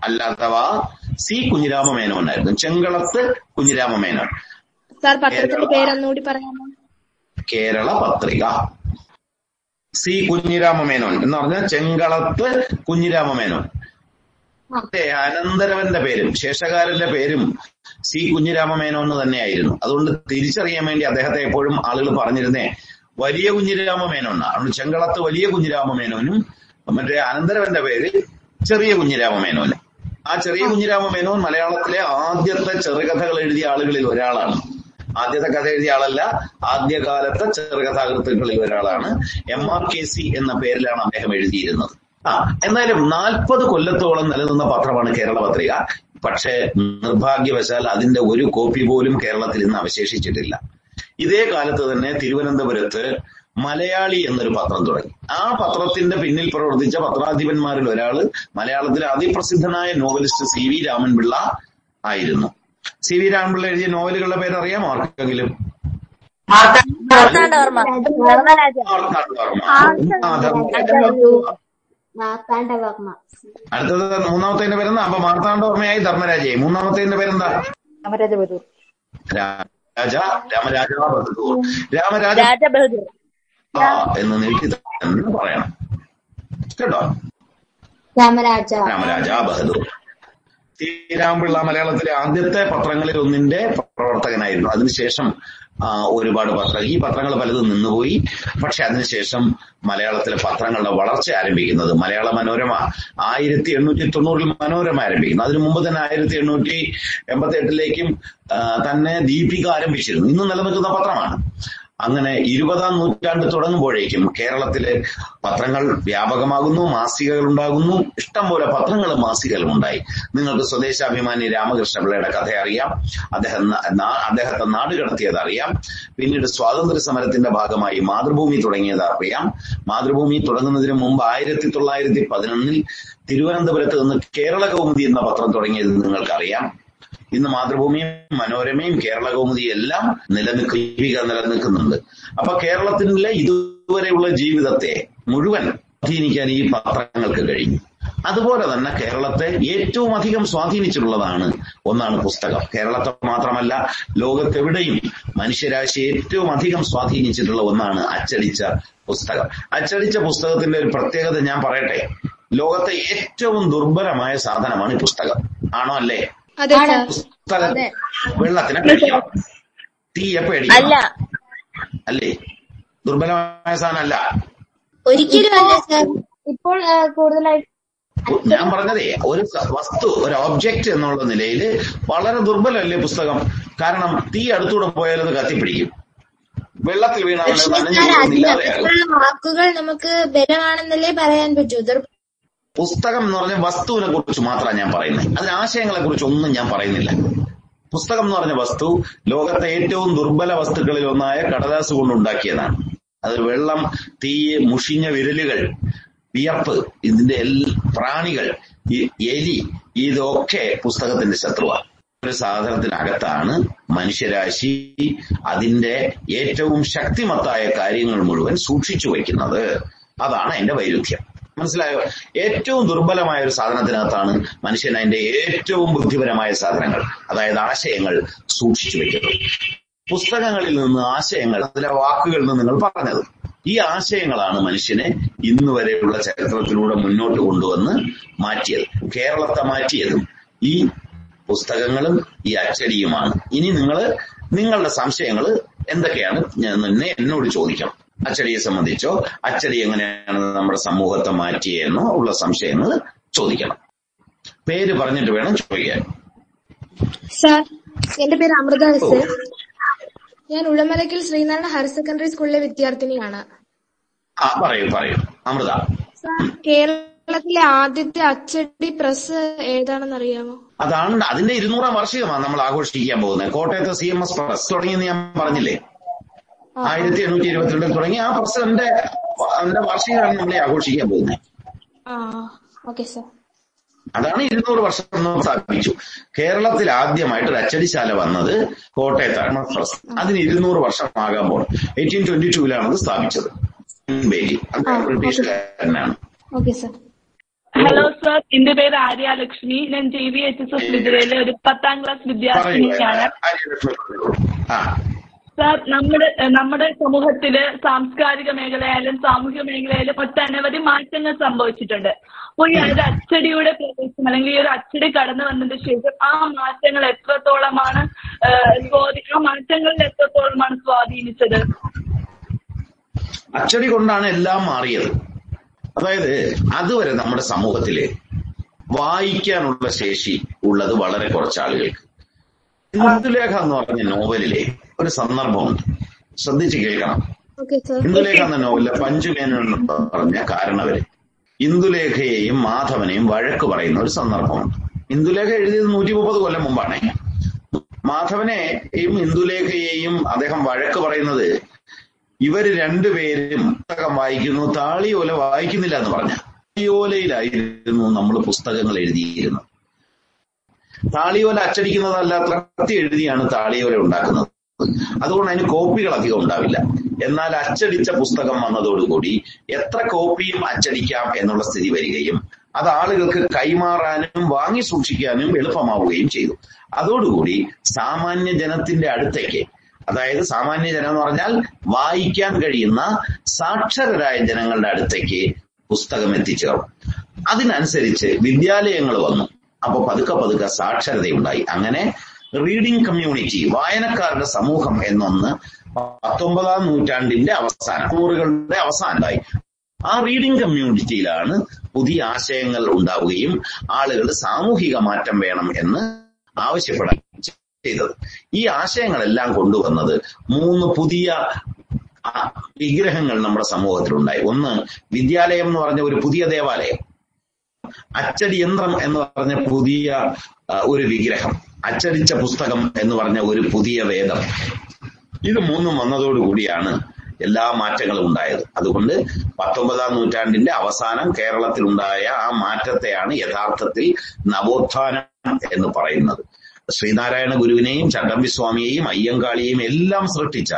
അല്ലാത്തവ സി കുഞ്ഞിരാമമേനോൻ ആയിരുന്നു. ചെങ്കളത്ത് കുഞ്ഞിരാമമേനോൻ. സാർ പത്രത്തിന്റെ പേരൊന്നുകൂടി പറയാമോ? കേരള പത്രിക. സി കുഞ്ഞിരാമമേനോൻ എന്ന് പറഞ്ഞാൽ ചെങ്കളത്ത് കുഞ്ഞിരാമമേനോൻ. അതെ അനന്തരവന്റെ പേരും ശേഷകാരന്റെ പേരും സി കുഞ്ഞിരാമമേനോൻ എന്ന് തന്നെയായിരുന്നു. അതുകൊണ്ട് തിരിച്ചറിയാൻ വേണ്ടി അദ്ദേഹത്തെ എപ്പോഴും ആളുകൾ പറഞ്ഞിരുന്നേ വലിയ കുഞ്ഞിരാമമേനോൻ മേനോന അതുകൊണ്ട് ചെങ്കളത്ത് വലിയ കുഞ്ഞിരാമമേനോനും മറ്റേ അനന്തരവന്റെ പേര് ചെറിയ കുഞ്ഞിരാമമേനോന് ആ ചെറിയ കുഞ്ഞിരാമമേനോൻ മലയാളത്തിലെ ആദ്യത്തെ ചെറുകഥകൾ എഴുതിയ ആളുകളിൽ ഒരാളാണ്. ആദ്യത്തെ കഥ എഴുതിയ ആളല്ല ആദ്യകാലത്തെ ചെറുകഥാകൃത്തുക്കളിൽ ഒരാളാണ്. എം ആർ കെ സി എന്ന പേരിലാണ് അദ്ദേഹം എഴുതിയിരുന്നത്. ആ എന്നാലും നാൽപ്പത് കൊല്ലത്തോളം നിലനിന്ന പത്രമാണ് കേരള പത്രിക. പക്ഷേ നിർഭാഗ്യവശാൽ അതിന്റെ ഒരു കോപ്പി പോലും കേരളത്തിൽ ഇന്ന് അവശേഷിച്ചിട്ടില്ല. ഇതേ കാലത്ത് തന്നെ തിരുവനന്തപുരത്ത് മലയാളി എന്നൊരു പത്രം തുടങ്ങി. ആ പത്രത്തിന്റെ പിന്നിൽ പ്രവർത്തിച്ച പത്രാധിപന്മാരിൽ ഒരാൾ മലയാളത്തിലെ അതിപ്രസിദ്ധനായ നോവലിസ്റ്റ് സി വി രാമൻപിള്ള ആയിരുന്നു. സി വി രാമൻപിള്ള എഴുതിയ നോവലുകളുടെ പേര് അറിയാമോ ആർക്കെങ്കിലും അടുത്തത് മൂന്നാമത്തെ പേരെന്താ? അപ്പൊ മാർത്താണ്ഡവർമ്മയായി ധർമ്മരാജയായി. മൂന്നാമത്തെ പേരെന്താ? രാമരാജബഹദൂർ രാജ രാമരാജ ബഹദൂർ രാമരാജ ആ, എന്ന് നീട്ടി തന്നെ പറയണം കേട്ടോ? രാമരാജ. രാമരാജ ബഹദൂർ. ശ്രീരാമപിള്ള മലയാളത്തിലെ ആദ്യത്തെ പത്രങ്ങളിൽ ഒന്നിന്റെ പ്രവർത്തകനായിരുന്നു. അതിനുശേഷം ഒരുപാട് പത്രങ്ങൾ ഈ പത്രങ്ങൾ പലതും നിന്നുപോയി. പക്ഷെ അതിനുശേഷം മലയാളത്തിലെ പത്രങ്ങളുടെ വളർച്ച ആരംഭിക്കുന്നത് മലയാള മനോരമ ആയിരത്തി എണ്ണൂറ്റി തൊണ്ണൂറിൽ മനോരമ ആരംഭിക്കുന്നു. അതിനു മുമ്പ് തന്നെ ആയിരത്തി എണ്ണൂറ്റി എൺപത്തി എട്ടിലേക്കും തന്നെ ദീപിക ആരംഭിച്ചിരുന്നു. ഇന്ന് നിലനിൽക്കുന്ന പത്രമാണ്. അങ്ങനെ ഇരുപതാം നൂറ്റാണ്ട് തുടങ്ങുമ്പോഴേക്കും കേരളത്തിലെ പത്രങ്ങൾ വ്യാപകമാകുന്നു മാസികകൾ ഉണ്ടാകുന്നു ഇഷ്ടംപോലെ പത്രങ്ങളും മാസികകളും ഉണ്ടായി. നിങ്ങൾക്ക് സ്വദേശാഭിമാനി രാമകൃഷ്ണ പിള്ളയുടെ കഥ അറിയാം. അദ്ദേഹം അദ്ദേഹത്തെ നാട് കടത്തിയത് അറിയാം. പിന്നീട് സ്വാതന്ത്ര്യ സമരത്തിന്റെ ഭാഗമായി മാതൃഭൂമി തുടങ്ങിയത് അറിയാം. മാതൃഭൂമി തുടങ്ങുന്നതിന് മുമ്പ് ആയിരത്തി തൊള്ളായിരത്തി പതിനൊന്നിൽ തിരുവനന്തപുരത്ത് നിന്ന് കേരള കൗമുദി എന്ന പത്രം തുടങ്ങിയത് നിങ്ങൾക്കറിയാം. ഇന്ന് മാതൃഭൂമിയും മനോരമയും കേരള കൗമുദിയും എല്ലാം നിലനിൽക്കുക ജീവിക നിലനിൽക്കുന്നുണ്ട്. അപ്പൊ കേരളത്തിലെ ഇതുവരെയുള്ള ജീവിതത്തെ മുഴുവൻ സ്വാധീനിക്കാൻ ഈ പത്രങ്ങൾക്ക് കഴിഞ്ഞു. അതുപോലെ തന്നെ കേരളത്തെ ഏറ്റവും അധികം സ്വാധീനിച്ചിട്ടുള്ളതാണ് ഒന്നാണ് പുസ്തകം. കേരളത്തെ മാത്രമല്ല ലോകത്തെവിടെയും മനുഷ്യരാശി ഏറ്റവും അധികം സ്വാധീനിച്ചിട്ടുള്ള ഒന്നാണ് അച്ചടിച്ച പുസ്തകം. അച്ചടിച്ച പുസ്തകത്തിന്റെ ഒരു പ്രത്യേകത ഞാൻ പറയട്ടെ. ലോകത്തെ ഏറ്റവും ദുർബലമായ സാധനമാണ് ഈ പുസ്തകം. ആണോ അല്ലേ? വെള്ളത്തിനെ കഴിക്കാം തീയെ അല്ല. അല്ലേ? ദുർബലമായ സാധനമല്ല. ഒരിക്കലും അല്ല സാർ. ഇപ്പോൾ കൂടുതലായിട്ട് ഞാൻ പറഞ്ഞതേ ഒരു വസ്തു ഒരു ഒബ്ജക്റ്റ് എന്നുള്ള നിലയിൽ വളരെ ദുർബലല്ലേ പുസ്തകം? കാരണം തീ അടുത്തൂടെ പോയാൽ അത് കത്തിപ്പിടിക്കും. വെള്ളത്തിൽ വീണാൽ വാക്കുകൾ നമുക്ക് ബലമാണെന്നല്ലേ പറയാൻ പറ്റൂ. പുസ്തകം എന്ന് പറഞ്ഞ വസ്തുവിനെ കുറിച്ച് മാത്രമാണ് ഞാൻ പറയുന്നത്. അതിന് ആശയങ്ങളെ കുറിച്ച് ഒന്നും ഞാൻ പറയുന്നില്ല. പുസ്തകം എന്ന് പറഞ്ഞ വസ്തു ലോകത്തെ ഏറ്റവും ദുർബല വസ്തുക്കളിൽ ഒന്നായ കടലാസ് കൊണ്ട് ഉണ്ടാക്കിയതാണ്. അത് വെള്ളം തീ മുഷിഞ്ഞ വിരലുകൾ വിയപ്പ് ഇതിന്റെ പ്രാണികൾ എലി ഇതൊക്കെ പുസ്തകത്തിന്റെ ശത്രുവാണ് ഒരു സാധനത്തിനകത്താണ് മനുഷ്യരാശി അതിന്റെ ഏറ്റവും ശക്തിമത്തായ കാര്യങ്ങൾ മുഴുവൻ സൂക്ഷിച്ചു വയ്ക്കുന്നത്. അതാണ് എന്റെ വൈരുദ്ധ്യം. മനസ്സിലായോ? ഏറ്റവും ദുർബലമായ ഒരു സാധനത്തിനകത്താണ് മനുഷ്യൻ അതിന്റെ ഏറ്റവും ബുദ്ധിപരമായ സാധനങ്ങൾ അതായത് ആശയങ്ങൾ സൂക്ഷിച്ചു വെക്കുന്നത് പുസ്തകങ്ങളിൽ നിന്ന് ആശയങ്ങൾ അതിലെ വാക്കുകളിൽ നിന്ന് നിങ്ങൾ പറഞ്ഞത്. ഈ ആശയങ്ങളാണ് മനുഷ്യനെ ഇന്ന് വരെയുള്ള ചരിത്രത്തിലൂടെ മുന്നോട്ട് കൊണ്ടുവന്ന് മാറ്റിയത് കേരളത്തെ മാറ്റിയതും. ഈ പുസ്തകങ്ങളും ഈ അച്ചടിയുമാണ്. ഇനി നിങ്ങൾ നിങ്ങളുടെ സംശയങ്ങൾ എന്തൊക്കെയാണ്? എന്നോട് ചോദിക്കണം. അച്ചടിയെ സംബന്ധിച്ചോ അച്ചടി എങ്ങനെയാണ് നമ്മുടെ സമൂഹത്തെ മാറ്റിയെന്നോ ഉള്ള സംശയങ്ങൾ ചോദിക്കണം. പേര് പറഞ്ഞിട്ട് വേണം ചോദിക്കാൻ. സാർ എന്റെ പേര് അമൃത എസ്. ഞാൻ ഉളമലക്കൽ ശ്രീനാരായണ ഹയർ സെക്കൻഡറി സ്കൂളിലെ വിദ്യാർത്ഥിനിയാണ്. ആ പറയൂ പറയൂ. അമൃത. സാർ കേരളത്തിലെ ആദ്യത്തെ അച്ചടി പ്രസ് ഏതാണെന്ന് അറിയാമോ അതാണ് അതിന്റെ ഇരുന്നൂറാം വാർഷികമാണ് നമ്മൾ ആഘോഷിക്കാൻ പോകുന്നത്. കോട്ടയത്തെ സി എം എസ് പ്രസ് തുടങ്ങിയെന്ന് ഞാൻ പറഞ്ഞില്ലേ? ആയിരത്തി എണ്ണൂറ്റി ഇരുപത്തിരണ്ടിൽ തുടങ്ങി ആ പ്രസിഡന്റ് അതിന്റെ വാർഷികമാണ് നമ്മളെ ആഘോഷിക്കാൻ പോകുന്നത്. അതാണ് ഇരുന്നൂറ് വർഷം സ്ഥാപിച്ചു. കേരളത്തിൽ ആദ്യമായിട്ട് ഒരു അച്ചടിശാല വന്നത് കോട്ടയത്താണ് അതിന് ഇരുന്നൂറ് വർഷം ആകാൻ പോകണം എയ്റ്റീൻ ട്വന്റി ടൂവിലാണ് അത് സ്ഥാപിച്ചത് ബേലി ബ്രിട്ടീഷുകാരനാണ്. ഹലോ സർ എന്റെ പേര് ആര്യ ലക്ഷ്മി. ഞാൻ J V H S S വിദ്യയിലെ ഒരു പത്താം ക്ലാസ് വിദ്യാർത്ഥിനിയാണ്. ആ. സാർ നമ്മുടെ നമ്മുടെ സമൂഹത്തിൽ സാംസ്കാരിക മേഖലയായാലും സാമൂഹിക മേഖലയായാലും ഒട്ടനവധി മാറ്റങ്ങൾ സംഭവിച്ചിട്ടുണ്ട്. അപ്പോൾ ഈ ഒരു അച്ചടിയുടെ പ്രവേശനം അല്ലെങ്കിൽ ഈ ഒരു അച്ചടി കടന്നു വന്നതിന് ശേഷം ആ മാറ്റങ്ങൾ എത്രത്തോളമാണ് ആ മാറ്റങ്ങളിൽ എത്രത്തോളമാണ് സ്വാധീനിച്ചത്? അച്ചടി കൊണ്ടാണ് എല്ലാം മാറിയത്. അതായത് അതുവരെ നമ്മുടെ സമൂഹത്തിൽ വായിക്കാനുള്ള ശേഷി ഉള്ളത് വളരെ കുറച്ച് ആളുകൾക്ക് ഇന്ദുലേഖ എന്ന് പറഞ്ഞ നോവലിലെ ഒരു സന്ദർഭമുണ്ട്. ശ്രദ്ധിച്ചു കേൾക്കണം. ഇന്ദുലേഖ എന്ന നോവലിലെ പഞ്ചുമേനൻ എന്ന് പറഞ്ഞ കാരണവര് ഇന്ദുലേഖയെയും മാധവനെയും വഴക്ക് പറയുന്ന ഒരു സന്ദർഭമുണ്ട്. ഇന്ദുലേഖ എഴുതിയത് നൂറ്റി മുപ്പത് കൊല്ലം മുമ്പാണ്. മാധവനെയും ഇന്ദുലേഖയെയും അദ്ദേഹം വഴക്ക് പറയുന്നത് ഇവർ രണ്ടുപേരും പുസ്തകം വായിക്കുന്നു താളിയോല വായിക്കുന്നില്ല എന്ന് പറഞ്ഞ. താളിയോലയിലായിരുന്നു നമ്മൾ പുസ്തകങ്ങൾ എഴുതിയിരുന്നത്. താളിയോല അച്ചടിക്കുന്നതല്ല കത്തി എഴുതിയാണ് താളിയോല ഉണ്ടാക്കുന്നത്. അതുകൊണ്ട് അതിന് കോപ്പികൾ അധികം ഉണ്ടാവില്ല. എന്നാൽ അച്ചടിച്ച പുസ്തകം വന്നതോടുകൂടി എത്ര കോപ്പിയും അച്ചടിക്കാം എന്നുള്ള സ്ഥിതി വരികയും അത് ആളുകൾക്ക് കൈമാറാനും വാങ്ങി സൂക്ഷിക്കാനും എളുപ്പമാവുകയും ചെയ്തു. അതോടുകൂടി സാമാന്യ ജനത്തിന്റെ അടുത്തേക്ക് അതായത് സാമാന്യ ജനം എന്ന് പറഞ്ഞാൽ വായിക്കാൻ കഴിയുന്ന സാക്ഷരരായ ജനങ്ങളുടെ അടുത്തേക്ക് പുസ്തകം എത്തിച്ചേർന്നു. അതിനനുസരിച്ച് വിദ്യാലയങ്ങൾ വന്നു. അപ്പൊ പതുക്കെ പതുക്കെ സാക്ഷരതയുണ്ടായി. അങ്ങനെ റീഡിംഗ് കമ്മ്യൂണിറ്റി വായനക്കാരുടെ സമൂഹം എന്നൊന്ന് പത്തൊമ്പതാം നൂറ്റാണ്ടിന്റെ അവസാനം നൂറുകളുടെ അവസാനമായി. ആ റീഡിംഗ് കമ്മ്യൂണിറ്റിയിലാണ് പുതിയ ആശയങ്ങൾ ഉണ്ടാവുകയും ആളുകൾ സാമൂഹിക മാറ്റം വേണം എന്ന് ആവശ്യപ്പെടാൻ ചെയ്തത്. ഈ ആശയങ്ങളെല്ലാം കൊണ്ടുവന്നത് മൂന്ന് പുതിയ വിഗ്രഹങ്ങൾ നമ്മുടെ സമൂഹത്തിലുണ്ടായി. ഒന്ന് വിദ്യാലയം എന്ന് പറഞ്ഞ ഒരു പുതിയ ദേവാലയം. അച്ചടി യന്ത്രം എന്ന് പറഞ്ഞ പുതിയ ഒരു വിഗ്രഹം. അച്ചടിച്ച പുസ്തകം എന്ന് പറഞ്ഞ ഒരു പുതിയ വേദം. ഇത് മൂന്നും വന്നതോടുകൂടിയാണ് എല്ലാ മാറ്റങ്ങളും ഉണ്ടായത്. അതുകൊണ്ട് പത്തൊമ്പതാം നൂറ്റാണ്ടിന്റെ അവസാനം കേരളത്തിലുണ്ടായ ആ മാറ്റത്തെയാണ് യഥാർത്ഥത്തിൽ നവോത്ഥാനം എന്ന് പറയുന്നത്. ശ്രീനാരായണ ഗുരുവിനെയും ചട്ടമ്പി സ്വാമിയെയും അയ്യങ്കാളിയെയും എല്ലാം സൃഷ്ടിച്ച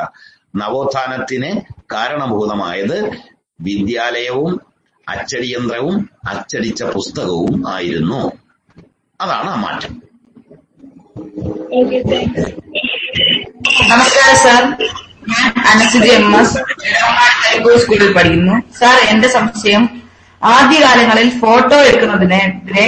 നവോത്ഥാനത്തിന് കാരണഭൂതമായത് വിദ്യാലയവും അച്ചടിയന്ത്രവും അച്ചടിച്ച പുസ്തകവും ആയിരുന്നു. അതാണ് ആ മാറ്റം. നമസ്കാരം സാർ ഞാൻ അനസുജി എം. എസ്. കരിപ്പൂർ സ്കൂളിൽ പഠിക്കുന്നു. സാർ എന്റെ സംശയം ആദ്യകാലങ്ങളിൽ ഫോട്ടോ എടുക്കുന്നതിനെതിരെ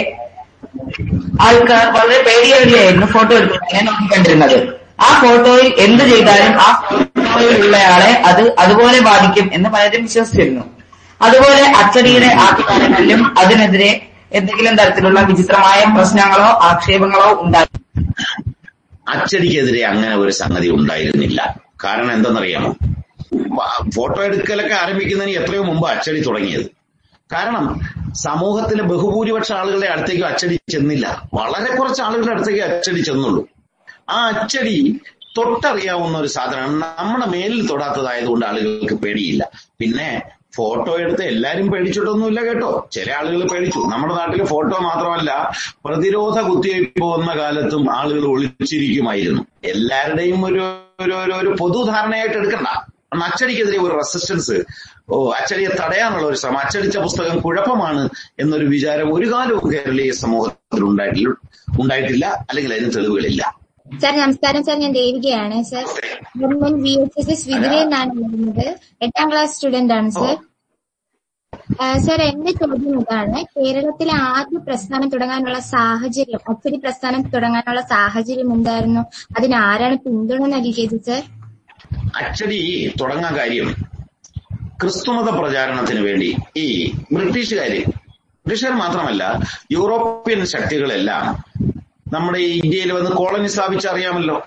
ആൾക്കാർ വളരെ പേടിയോടെയായിരുന്നു ഫോട്ടോ എടുക്കുന്നതിനെ നോക്കിക്കണ്ടിരുന്നത്. ആ ഫോട്ടോയിൽ എന്ത് ചെയ്താലും ആ ഫോട്ടോയിലുള്ളയാളെ അത് അതുപോലെ ബാധിക്കും എന്ന് പലരും വിശ്വസിച്ചിരുന്നു. അതുപോലെ അച്ചടിയുടെ ആദ്യകാലങ്ങളിലും അതിനെതിരെ എന്തെങ്കിലും തരത്തിലുള്ള വിചിത്രമായ പ്രശ്നങ്ങളോ ആക്ഷേപങ്ങളോ ഉണ്ടായി അച്ചടിക്കെതിരെ അങ്ങനെ ഒരു സംഗതി ഉണ്ടായിരുന്നില്ല. കാരണം എന്തെന്നറിയാമോ? ഫോട്ടോ എടുക്കലൊക്കെ ആരംഭിക്കുന്നതിന് എത്രയോ മുമ്പ് അച്ചടി തുടങ്ങിയത്. കാരണം സമൂഹത്തിലെ ബഹുഭൂരിപക്ഷ ആളുകളുടെ അടുത്തേക്ക് അച്ചടി ചെന്നില്ല. വളരെ കുറച്ച് ആളുകളുടെ അടുത്തേക്ക് അച്ചടി ചെന്നുള്ളൂ. ആ അച്ചടി തൊട്ടറിയാവുന്ന ഒരു സാധനമാണ്. നമ്മുടെ മേലിൽ തൊടാത്തതായതുകൊണ്ട് ആളുകൾക്ക് പേടിയില്ല. പിന്നെ ഫോട്ടോ എടുത്ത് എല്ലാരും പേടിച്ചിട്ടൊന്നുമില്ല കേട്ടോ. ചില ആളുകൾ പേടിച്ചു. നമ്മുടെ നാട്ടിൽ ഫോട്ടോ മാത്രമല്ല പ്രതിരോധ കുത്തിവയ്പ് വന്ന കാലത്തും ആളുകൾ ഒളിച്ചിരിക്കുമായിരുന്നു. എല്ലാവരുടെയും ഒരു ഒരു പൊതുധാരണയായിട്ട് എടുക്കണ്ട. കാരണം അച്ചടിക്കെതിരെ ഒരു റെസിസ്റ്റൻസ് ഓ അച്ചടിയെ തടയാനുള്ള ഒരു ശ്രമം. അച്ചടിച്ച പുസ്തകം കുഴപ്പമാണ് എന്നൊരു വിചാരം ഒരു കാലവും കേരളീയ സമൂഹത്തിൽ ഉണ്ടായിട്ടില്ല ഉണ്ടായിട്ടില്ല അല്ലെങ്കിൽ അതിന് തെളിവുകളില്ല. സാർ നമസ്കാരം സാർ ഞാൻ ദേവികയാണ്. Sir government V H S S വിതിരയിൽ നിന്നാണ് വരുന്നത് എട്ടാം ക്ലാസ് സ്റ്റുഡന്റ് ആണ് സാർ. സർ സാർ എന്റെ ചോദ്യം ഇതാണ്. കേരളത്തിലെ ആദ്യ പ്രസ്ഥാനം തുടങ്ങാനുള്ള സാഹചര്യം ഒത്തിരി പ്രസ്ഥാനം തുടങ്ങാനുള്ള സാഹചര്യം എന്തായിരുന്നു? അതിന് ആരാണ് പിന്തുണ നൽകിയത് സാർ? ആക്ച്വലി തുടങ്ങാൻ കാര്യം ക്രിസ്തുമത പ്രചാരണത്തിന് വേണ്ടി ഈ ബ്രിട്ടീഷുകാര് ബ്രിട്ടീഷുകാർ മാത്രമല്ല യൂറോപ്യൻ ശക്തികളെല്ലാം നമ്മുടെ ഈ ഇന്ത്യയിൽ വന്ന് കോളനി സ്ഥാപിച്ച അറിയാമല്ലോ.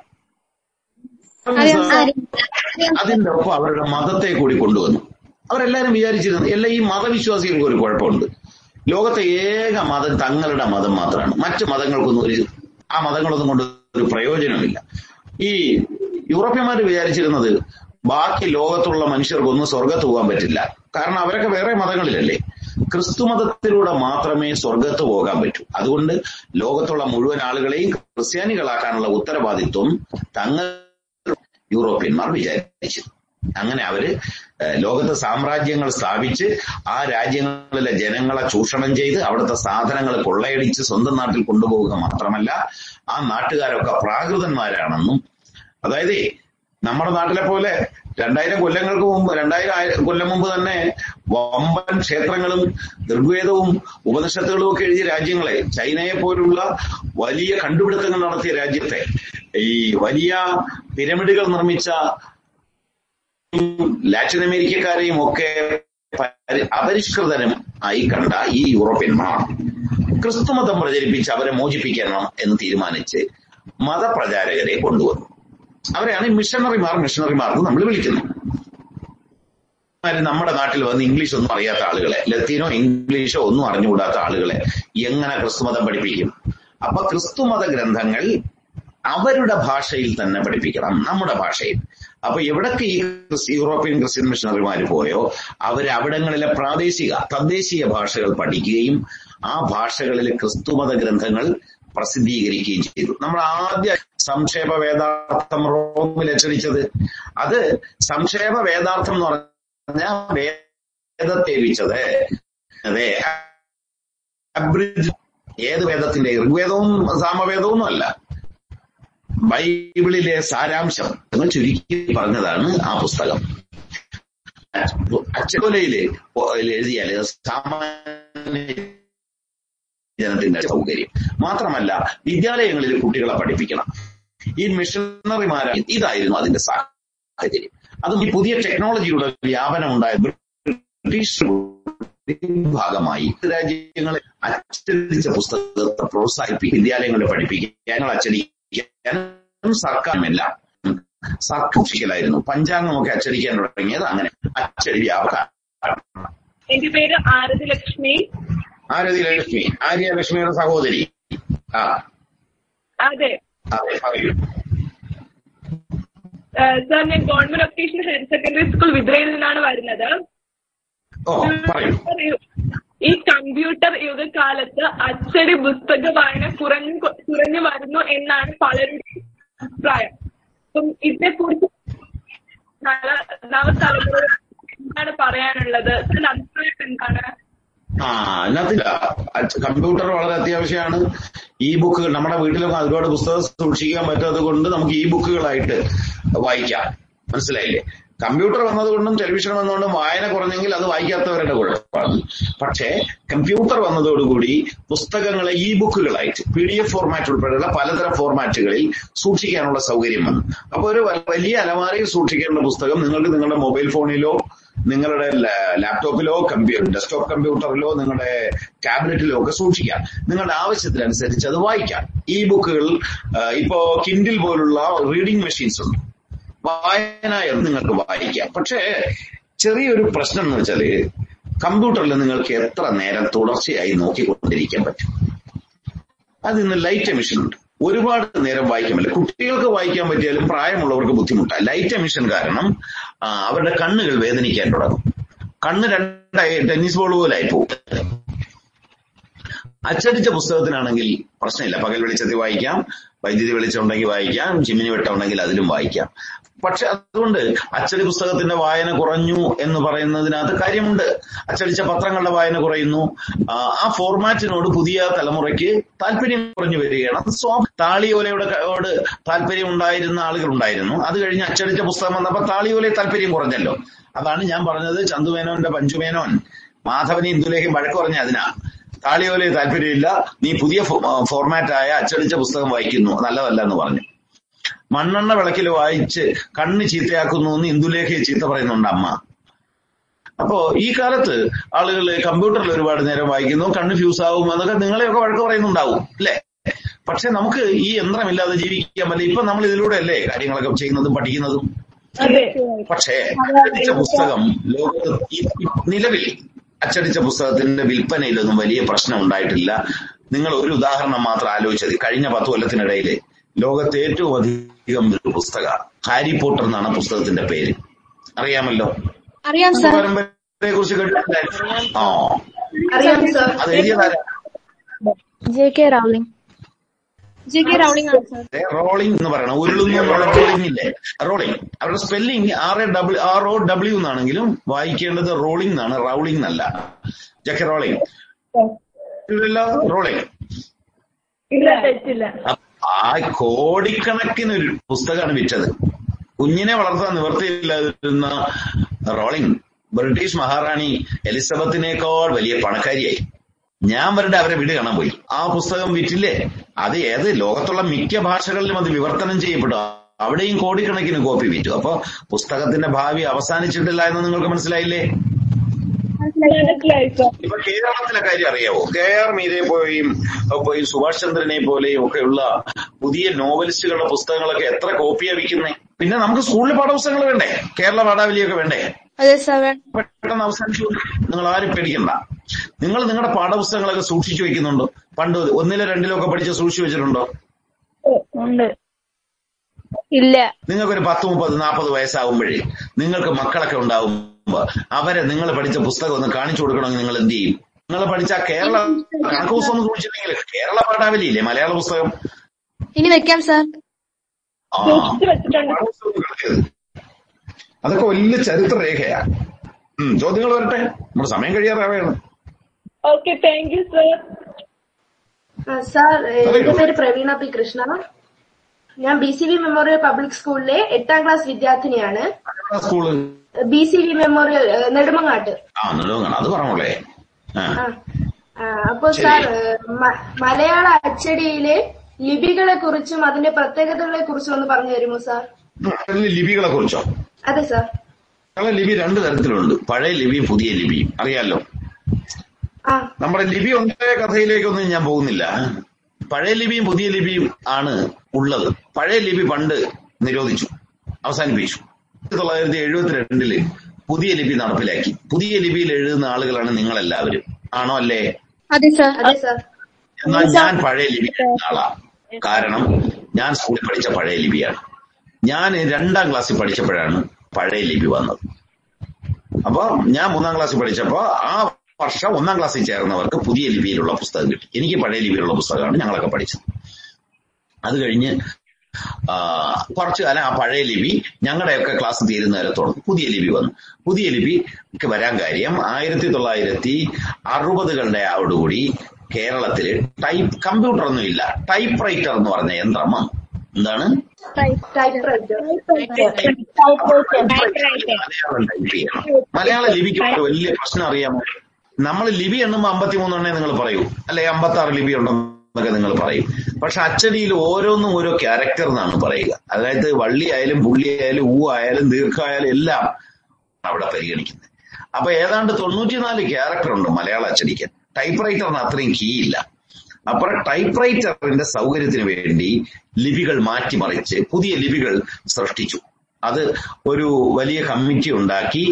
അതിന്റെ ഒപ്പം അവരുടെ മതത്തെ കൂടി കൊണ്ടുവന്നു. അവരെല്ലാരും വിചാരിച്ചിരുന്നു എല്ലാ ഈ മതവിശ്വാസികൾക്ക് ഒരു കുഴപ്പമുണ്ട്. ലോകത്തെ ഏക മതം തങ്ങളുടെ മതം മാത്രമാണ്. മറ്റു മതങ്ങൾക്കൊന്നും ഒരു ആ മതങ്ങളൊന്നും കൊണ്ട് ഒരു പ്രയോജനമില്ല. ഈ യൂറോപ്യന്മാർ വിചാരിച്ചിരുന്നത് ബാക്കി ലോകത്തുള്ള മനുഷ്യർക്കൊന്നും സ്വർഗത്ത് പോകാൻ പറ്റില്ല. കാരണം അവരൊക്കെ വേറെ മതങ്ങളിലല്ലേ? ക്രിസ്തു മതത്തിലൂടെ മാത്രമേ സ്വർഗത്ത് പോകാൻ പറ്റൂ. അതുകൊണ്ട് ലോകത്തുള്ള മുഴുവൻ ആളുകളെയും ക്രിസ്ത്യാനികളാക്കാനുള്ള ഉത്തരവാദിത്വം തങ്ങൾ യൂറോപ്യന്മാർ വിചാരിച്ചു. അങ്ങനെ അവർ ലോകത്ത് സാമ്രാജ്യങ്ങൾ സ്ഥാപിച്ച് ആ രാജ്യങ്ങളിലെ ജനങ്ങളെ ചൂഷണം ചെയ്ത് അവിടുത്തെ സാധനങ്ങൾ കൊള്ളയടിച്ച് സ്വന്തം നാട്ടിൽ കൊണ്ടുപോവുക മാത്രമല്ല ആ നാട്ടുകാരൊക്കെ പ്രാകൃതന്മാരാണെന്നും അതായത് നമ്മുടെ നാട്ടിലെ പോലെ രണ്ടായിരം കൊല്ലങ്ങൾക്ക് മുമ്പ് രണ്ടായിരം കൊല്ലം മുമ്പ് തന്നെ വമ്പൻ ക്ഷേത്രങ്ങളും ഋഗ്വേദവും ഉപനിഷത്തുകളും ഒക്കെ എഴുതിയ രാജ്യങ്ങളെ ചൈനയെ പോലുള്ള വലിയ കണ്ടുപിടുത്തങ്ങൾ നടത്തിയ രാജ്യത്തെ ഈ വലിയ പിരമിഡുകൾ നിർമ്മിച്ച ലാറ്റിൻ അമേരിക്കക്കാരെയും ഒക്കെ പരി- അപരിഷ്കൃതരും ആയി കണ്ട ഈ യൂറോപ്യന്മാർ ക്രിസ്തുമതം പ്രചരിപ്പിച്ച് അവരെ മോചിപ്പിക്കണം എന്ന് തീരുമാനിച്ച് മതപ്രചാരകരെ കൊണ്ടുവന്നു. അവരെയാണ് മിഷണറിമാർ മിഷണറിമാർ എന്ന് നമ്മൾ വിളിക്കുന്നത് നമ്മുടെ നാട്ടിൽ വന്ന് ഇംഗ്ലീഷ് ഒന്നും അറിയാത്ത ആളുകളെ ലത്തീനോ ഇംഗ്ലീഷോ ഒന്നും അറിഞ്ഞുകൂടാത്ത ആളുകളെ എങ്ങനെ ക്രിസ്തുമതം പഠിപ്പിക്കും? അപ്പൊ ക്രിസ്തുമത ഗ്രന്ഥങ്ങൾ അവരുടെ ഭാഷയിൽ തന്നെ പഠിപ്പിക്കണം നമ്മുടെ ഭാഷയിൽ. അപ്പൊ എവിടൊക്കെ ഈ യൂറോപ്യൻ ക്രിസ്ത്യൻ മിഷണറിമാർ പോയോ അവർ അവിടങ്ങളിലെ പ്രാദേശിക തദ്ദേശീയ ഭാഷകൾ പഠിക്കുകയും ആ ഭാഷകളിലെ ക്രിസ്തുമത ഗ്രന്ഥങ്ങൾ പ്രസിദ്ധീകരിക്കുകയും ചെയ്തു. നമ്മൾ ആദ്യ സംക്ഷേപ വേദാർത്ഥം റോമിൽ അച്ചടിച്ചത് അത് സംക്ഷേപ വേദാർത്ഥം എന്ന് പറഞ്ഞാൽ വേദത്തെ വിച്ചത് അതെ ഏത് വേദത്തിന്റെ? ഋഗ്വേദവും സാമവേദവും അല്ല. ബൈബിളിലെ സാരാംശം എന്ന് ചുരുക്കി പറഞ്ഞതാണ് ആ പുസ്തകം. അച്ചോലയിൽ എഴുതിയാൽ സാമാന്യ ജനത്തിന്റെ സൗകര്യം. മാത്രമല്ല വിദ്യാലയങ്ങളിൽ കുട്ടികളെ പഠിപ്പിക്കണം. ഈ മിഷണറിമാരാണ് ഇതായിരുന്നു അതിന്റെ സാഹചര്യം. അതും ഈ പുതിയ ടെക്നോളജിയുടെ വ്യാപനം ഉണ്ടായ ബ്രിട്ടീഷ് ഭാഗമായി. രാജ്യങ്ങളെ അച്ചടിച്ച പുസ്തകത്തെ പ്രോത്സാഹിപ്പിക്കും വിദ്യാലയങ്ങളെ പഠിപ്പിക്കാൻ അച്ചടിക്കാനും സർക്കാരുമെല്ലാം സർക്കാരിക്കലായിരുന്നു പഞ്ചാംഗമൊക്കെ അച്ചടിക്കാൻ തുടങ്ങിയത് അങ്ങനെ അച്ചടി വ്യാപകം എന്റെ പേര് ആരതി ലക്ഷ്മി. ആരതി ലക്ഷ്മി. ആര്യ ലക്ഷ്മിയുടെ സഹോദരി. ആ. അതെ. അതെ പറയൂ. സാർ ഞാൻ government vocational higher secondary school വിദ്രയിൽ നിന്നാണ് വരുന്നത്. ഓ പറയൂ. പറയൂ. ഈ കമ്പ്യൂട്ടർ യുഗകാലത്ത് അച്ചടി പുസ്തക വായന കുറഞ്ഞു കുറഞ്ഞു വരുന്നു എന്നാണ് പലരുടെയും അഭിപ്രായം. അപ്പം ഇതിനെക്കുറിച്ച് നവ- നവതലമുറ എന്താണ് പറയാനുള്ളത്? അഭിപ്രായം എന്താണ്? ആ അതിനകത്തില്ല കമ്പ്യൂട്ടർ വളരെ അത്യാവശ്യമാണ്. ഇ ബുക്കുകൾ നമ്മുടെ വീട്ടിലൊക്കെ ഒരുപാട് പുസ്തകം സൂക്ഷിക്കാൻ പറ്റാത്തത് കൊണ്ട് നമുക്ക് ഇ ബുക്കുകളായിട്ട് വായിക്കാം. മനസ്സിലായില്ലേ? കമ്പ്യൂട്ടർ വന്നതുകൊണ്ടും ടെലിവിഷൻ വന്നതുകൊണ്ടും വായന കുറഞ്ഞെങ്കിൽ അത് വായിക്കാത്തവരുടെ കുഴപ്പമാണ്. പക്ഷേ കമ്പ്യൂട്ടർ വന്നതോടുകൂടി പുസ്തകങ്ങളെ ഇ ബുക്കുകളായിട്ട് പി ഡി എഫ് ഫോർമാറ്റ് ഉൾപ്പെടെയുള്ള പലതരം ഫോർമാറ്റുകളിൽ സൂക്ഷിക്കാനുള്ള സൗകര്യം വന്നു. അപ്പോൾ ഒരു വലിയ അലമാരയിൽ സൂക്ഷിക്കേണ്ട പുസ്തകം നിങ്ങൾക്ക് നിങ്ങളുടെ മൊബൈൽ ഫോണിലോ നിങ്ങളുടെ ലാപ്ടോപ്പിലോ കമ്പ്യൂട്ടർ ഡെസ്ക്ടോപ്പ് കമ്പ്യൂട്ടറിലോ നിങ്ങളുടെ ക്യാബിനറ്റിലോ ഒക്കെ സൂക്ഷിക്കാം. നിങ്ങളുടെ ആവശ്യത്തിനനുസരിച്ച് അത് വായിക്കാം. ഇ ബുക്കുകൾ ഇപ്പോ കിൻഡിൽ പോലുള്ള റീഡിംഗ് മെഷീൻസ് ഉണ്ട്. വായന നിങ്ങൾക്ക് വായിക്കാം. പക്ഷേ ചെറിയൊരു പ്രശ്നം എന്ന് വെച്ചാൽ കമ്പ്യൂട്ടറിൽ നിങ്ങൾക്ക് എത്ര നേരം തുടർച്ചയായി നോക്കിക്കൊണ്ടിരിക്കാൻ പറ്റും? അത് ഇന്ന് ലൈറ്റ് എമിഷൻ ഉണ്ട്. ഒരുപാട് നേരം വായിക്കാൻ പറ്റില്ല. കുട്ടികൾക്ക് വായിക്കാൻ പറ്റിയാലും പ്രായമുള്ളവർക്ക് ബുദ്ധിമുട്ടാണ് ലൈറ്റ് എമിഷൻ കാരണം അവരുടെ കണ്ണുകൾ വേദനിക്കാൻ തുടങ്ങും. കണ്ണ് രണ്ടായി ടെന്നീസ് ബോൾ പോലായി പോകും അച്ചടിച്ച പുസ്തകത്തിനാണെങ്കിൽ പ്രശ്നമില്ല. പകൽ വെളിച്ചത്തിൽ വായിക്കാം വൈദ്യുതി വെളിച്ചം ഉണ്ടെങ്കിൽ വായിക്കാം ചിമ്മിനി വെട്ടം ഉണ്ടെങ്കിൽ അതിലും വായിക്കാം. പക്ഷെ അതുകൊണ്ട് അച്ചടി പുസ്തകത്തിന്റെ വായന കുറഞ്ഞു എന്ന് പറയുന്നതിനകത്ത് കാര്യമുണ്ട്. അച്ചടിച്ച പത്രങ്ങളുടെ വായന കുറയുന്നു. ആ, ഫോർമാറ്റിനോട് പുതിയ തലമുറയ്ക്ക് താല്പര്യം കുറഞ്ഞു വരികയാണ്. അത് സ്വാ താളിയോലയുടെ യോട് താല്പര്യം ഉണ്ടായിരുന്ന ആളുകൾ ഉണ്ടായിരുന്നു. അത് കഴിഞ്ഞ് അച്ചടിച്ച പുസ്തകം വന്നപ്പോൾ താളിയോലെ താല്പര്യം കുറഞ്ഞല്ലോ. അതാണ് ഞാൻ പറഞ്ഞത് ചന്തുമേനോന്റെ പഞ്ചുമേനോൻ. മാധവനെ ഇന്ദുലേഖയും വഴക്ക് പറഞ്ഞ അതിനാ. താളിയോലെ താല്പര്യമില്ല. നീ പുതിയ ഫോർമാറ്റായ അച്ചടിച്ച പുസ്തകം വായിക്കുന്നു. നല്ലതല്ല എന്ന് പറഞ്ഞു. മണ്ണെണ്ണ വിളക്കിൽ വായിച്ച് കണ്ണ് ചീത്തയാക്കുന്നു എന്ന് ഇന്ദുലേഖയെ ചീത്ത പറയുന്നുണ്ട് അമ്മ. അപ്പോ ഈ കാലത്ത് ആളുകൾ കമ്പ്യൂട്ടറിൽ ഒരുപാട് നേരം വായിക്കുന്നു കണ്ണ് ഫ്യൂസ് ആവും എന്നൊക്കെ നിങ്ങളെയൊക്കെ വഴക്ക് പറയുന്നുണ്ടാവും അല്ലേ? പക്ഷെ നമുക്ക് ഈ യന്ത്രമില്ലാതെ ജീവിക്കാൻ പറ്റില്ല ഇപ്പൊ നമ്മൾ ഇതിലൂടെ അല്ലേ കാര്യങ്ങളൊക്കെ ചെയ്യുന്നതും പഠിക്കുന്നതും? പക്ഷേ അച്ചടിച്ച പുസ്തകം ലോകത്ത് നിലവിൽ അച്ചടിച്ച പുസ്തകത്തിന്റെ വിൽപ്പനയിലൊന്നും വലിയ പ്രശ്നം ഉണ്ടായിട്ടില്ല. നിങ്ങൾ ഒരു ഉദാഹരണം മാത്രം ആലോചിച്ചത് കഴിഞ്ഞ പത്ത് കൊല്ലത്തിനിടയിൽ ലോകത്തെ ഏറ്റവും അധികം ഒരു പുസ്തക ഹാരി പോട്ടർ എന്നാണ് പുസ്തകത്തിന്റെ പേര്. അറിയാമല്ലോ? അറിയാം സാർ. പരമ്പരയെ കുറിച്ച് ആ. അറിയാം സാർ. അത് എഴുതിയതാരാ J K Rowling. J K Rowling Rowling എന്ന് പറയണം. ഉരുളുന്ന റോളിംഗ് ഇല്ലേ റോളിംഗ്. അവരുടെ spelling R A W R O W എന്നാണെങ്കിലും വായിക്കേണ്ടത് റോളിംഗ് എന്നാണ് റൗളിംഗ് എന്നല്ല. J K Rowling. ഇല്ലല്ലോ? റോളിംഗ്. ഇല്ല തെറ്റില്ല. ആ കോടിക്കണക്കിന് ഒരു പുസ്തകമാണ് വിറ്റത്. കുഞ്ഞിനെ വളർത്താൻ നിവർത്തിയില്ലാതിരുന്ന റോളിംഗ് ബ്രിട്ടീഷ് മഹാറാണി എലിസബത്തിനേക്കാൾ വലിയ പണക്കാരിയായി. ഞാൻ വരണ്ട അവരെ വീട് കാണാൻ പോയി. ആ പുസ്തകം വിറ്റില്ലേ? അത് ഏത്? ലോകത്തുള്ള മിക്ക ഭാഷകളിലും അത് വിവർത്തനം ചെയ്യപ്പെട്ടു. അവിടെയും കോടിക്കണക്കിന് കോപ്പി വിറ്റു. അപ്പൊ പുസ്തകത്തിന്റെ ഭാവി അവസാനിച്ചിട്ടില്ല എന്ന് നിങ്ങൾക്ക് മനസ്സിലായില്ലേ? ഇപ്പൊ കേരളത്തിലെ കാര്യം അറിയാവോ? കെ ആർ മീരയെ പോലെയും പോയി സുഭാഷ് ചന്ദ്രനെ പോലെയും ഒക്കെയുള്ള പുതിയ നോവലിസ്റ്റുകളുടെ പുസ്തകങ്ങളൊക്കെ എത്ര കോപ്പിയാ വിൽക്കുന്നേ? പിന്നെ നമുക്ക് സ്കൂളിൽ പാഠപുസ്തകങ്ങൾ വേണ്ടേ? കേരള പാഠാവലിയൊക്കെ വേണ്ടേ? അതെ സാർ പെട്ടെന്ന് അവസാനിച്ചു. നിങ്ങൾ ആരും പേടിക്കണ്ട. നിങ്ങൾ നിങ്ങളുടെ പാഠപുസ്തകങ്ങളൊക്കെ സൂക്ഷിച്ചു വെക്കുന്നുണ്ടോ? പണ്ട് ഒന്നിലോ രണ്ടിലോ ഒക്കെ പഠിച്ച് സൂക്ഷിച്ചു വെച്ചിട്ടുണ്ടോ? ഉണ്ട്. ഇല്ല. നിങ്ങൾക്കൊരു പത്ത് മുപ്പത് നാൽപ്പത് വയസ്സാകുമ്പോഴേ നിങ്ങൾക്ക് മക്കളൊക്കെ അവരെ നിങ്ങൾ പഠിച്ച പുസ്തകം ഒന്ന് കാണിച്ചു കൊടുക്കണമെങ്കിൽ നിങ്ങൾ എന്ത് ചെയ്യും? നിങ്ങൾ പഠിച്ച കേരള കണക്ക് പുസ്തകം ഒന്ന് കേരള പാഠാവലി ഇല്ലേ മലയാള പുസ്തകം? ഇനി വെക്കാം സാർ. അതൊക്കെ വലിയ ചരിത്ര രേഖയാ ചോദ്യങ്ങൾ വരട്ടെ. നമ്മുടെ സമയം കഴിയാറാവുകയാണ് okay thank you sir sir എന്റെ പേര് പ്രവീണ പി കൃഷ്ണ. ഞാൻ B C V memorial public സ്കൂളിലെ എട്ടാം ക്ലാസ് വിദ്യാർത്ഥിനിയാണ്. School B C V memorial നെടുമങ്ങാട്ട്. ആ നെടുമങ്ങാട് അത് പറഞ്ഞോളേ. അപ്പൊ സാർ മലയാള അച്ചടിയിലെ ലിപികളെ കുറിച്ചും അതിന്റെ പ്രത്യേകതകളെ കുറിച്ചും ഒന്ന് പറഞ്ഞു തരുമോ സാർ? ലിപികളെ കുറിച്ചോ അതെ സാർ. ഞങ്ങളെ ലിപി രണ്ട് തരത്തിലുണ്ട്. പഴയ ലിപിയും പുതിയ ലിപിയും. അറിയാലോ? നമ്മുടെ ലിപി ഉണ്ടായ കഥയിലേക്കൊന്നും ഞാൻ പോകുന്നില്ല. പഴയ ലിപിയും പുതിയ ലിപിയും ആണ് ഉള്ളത്. പഴയ ലിപി പണ്ട് നിരോധിച്ചു അവസാനിപ്പിച്ചു. ആയിരത്തി തൊള്ളായിരത്തി എഴുപത്തിരണ്ടിൽ പുതിയ ലിപി നടപ്പിലാക്കി. പുതിയ ലിപിയിൽ എഴുതുന്ന ആളുകളാണ് നിങ്ങളെല്ലാവരും. ആണോ അല്ലേ? അതെ സാർ. അതെ സാർ. എന്നാൽ ഞാൻ പഴയ ലിപി ആളാണ് ആളാ. കാരണം ഞാൻ സ്കൂളിൽ പഠിച്ച പഴയ ലിപിയാണ്. ഞാൻ രണ്ടാം ക്ലാസ്സിൽ പഠിച്ചപ്പോഴാണ് പഴയ ലിപി വന്നത്. അപ്പൊ ഞാൻ മൂന്നാം ക്ലാസ്സിൽ പഠിച്ചപ്പോ ആ വർഷം ഒന്നാം ക്ലാസ്സിൽ ചേർന്നവർക്ക് പുതിയ ലിപിയിലുള്ള പുസ്തകം കിട്ടി. എനിക്ക് പഴയ ലിപിയിലുള്ള പുസ്തകമാണ് ഞങ്ങളൊക്കെ പഠിച്ചത്. അത് കഴിഞ്ഞ് കുറച്ചു കാലം ആ പഴയ ലിപി ഞങ്ങളുടെയൊക്കെ ക്ലാസ് തീരുന്ന വരെ തുടർന്നു പുതിയ ലിപി വന്നു. പുതിയ ലിപിക്ക് വരാൻ കാര്യം ആയിരത്തി തൊള്ളായിരത്തി അറുപതുകളുടെ ആവോടുകൂടി കേരളത്തിൽ ടൈപ്പ് കമ്പ്യൂട്ടർ ഒന്നും ഇല്ല. ടൈപ്പ് റൈറ്റർ എന്ന് പറഞ്ഞ യന്ത്രം വന്നു. എന്താണ്? മലയാളം ലിപിക്ക് വലിയ പ്രശ്നം അറിയാമോ? നമ്മൾ ലിപി എണ്ണുമ്പോൾ അമ്പത്തിമൂന്നെണ്ണേ നിങ്ങൾ പറയൂ. അല്ലെ അമ്പത്തി ആറ് ലിപി ഉണ്ടെന്നൊക്കെ നിങ്ങൾ പറയും. പക്ഷെ അച്ചടിയിൽ ഓരോന്നും ഓരോ ക്യാരക്ടർ എന്നാണ് പറയുക. അതായത് വള്ളി ആയാലും പുള്ളി ആയാലും ഊ ആയാലും ദീർഘമായാലും എല്ലാം അവിടെ പരിഗണിക്കുന്നത്. അപ്പൊ ഏതാണ്ട് തൊണ്ണൂറ്റിനാല് ക്യാരക്ടർ ഉണ്ട് മലയാള അച്ചടിക്ക്. ടൈപ്പ് റൈറ്ററിന് അത്രയും കീ ഇല്ല. അപ്പോൾ ടൈപ്പ് റൈറ്ററിന്റെ സൗകര്യത്തിന് വേണ്ടി ലിപികൾ മാറ്റിമറിച്ച് പുതിയ ലിപികൾ സൃഷ്ടിച്ചു. അത് ഒരു വലിയ കമ്മിറ്റി ഉണ്ടാക്കി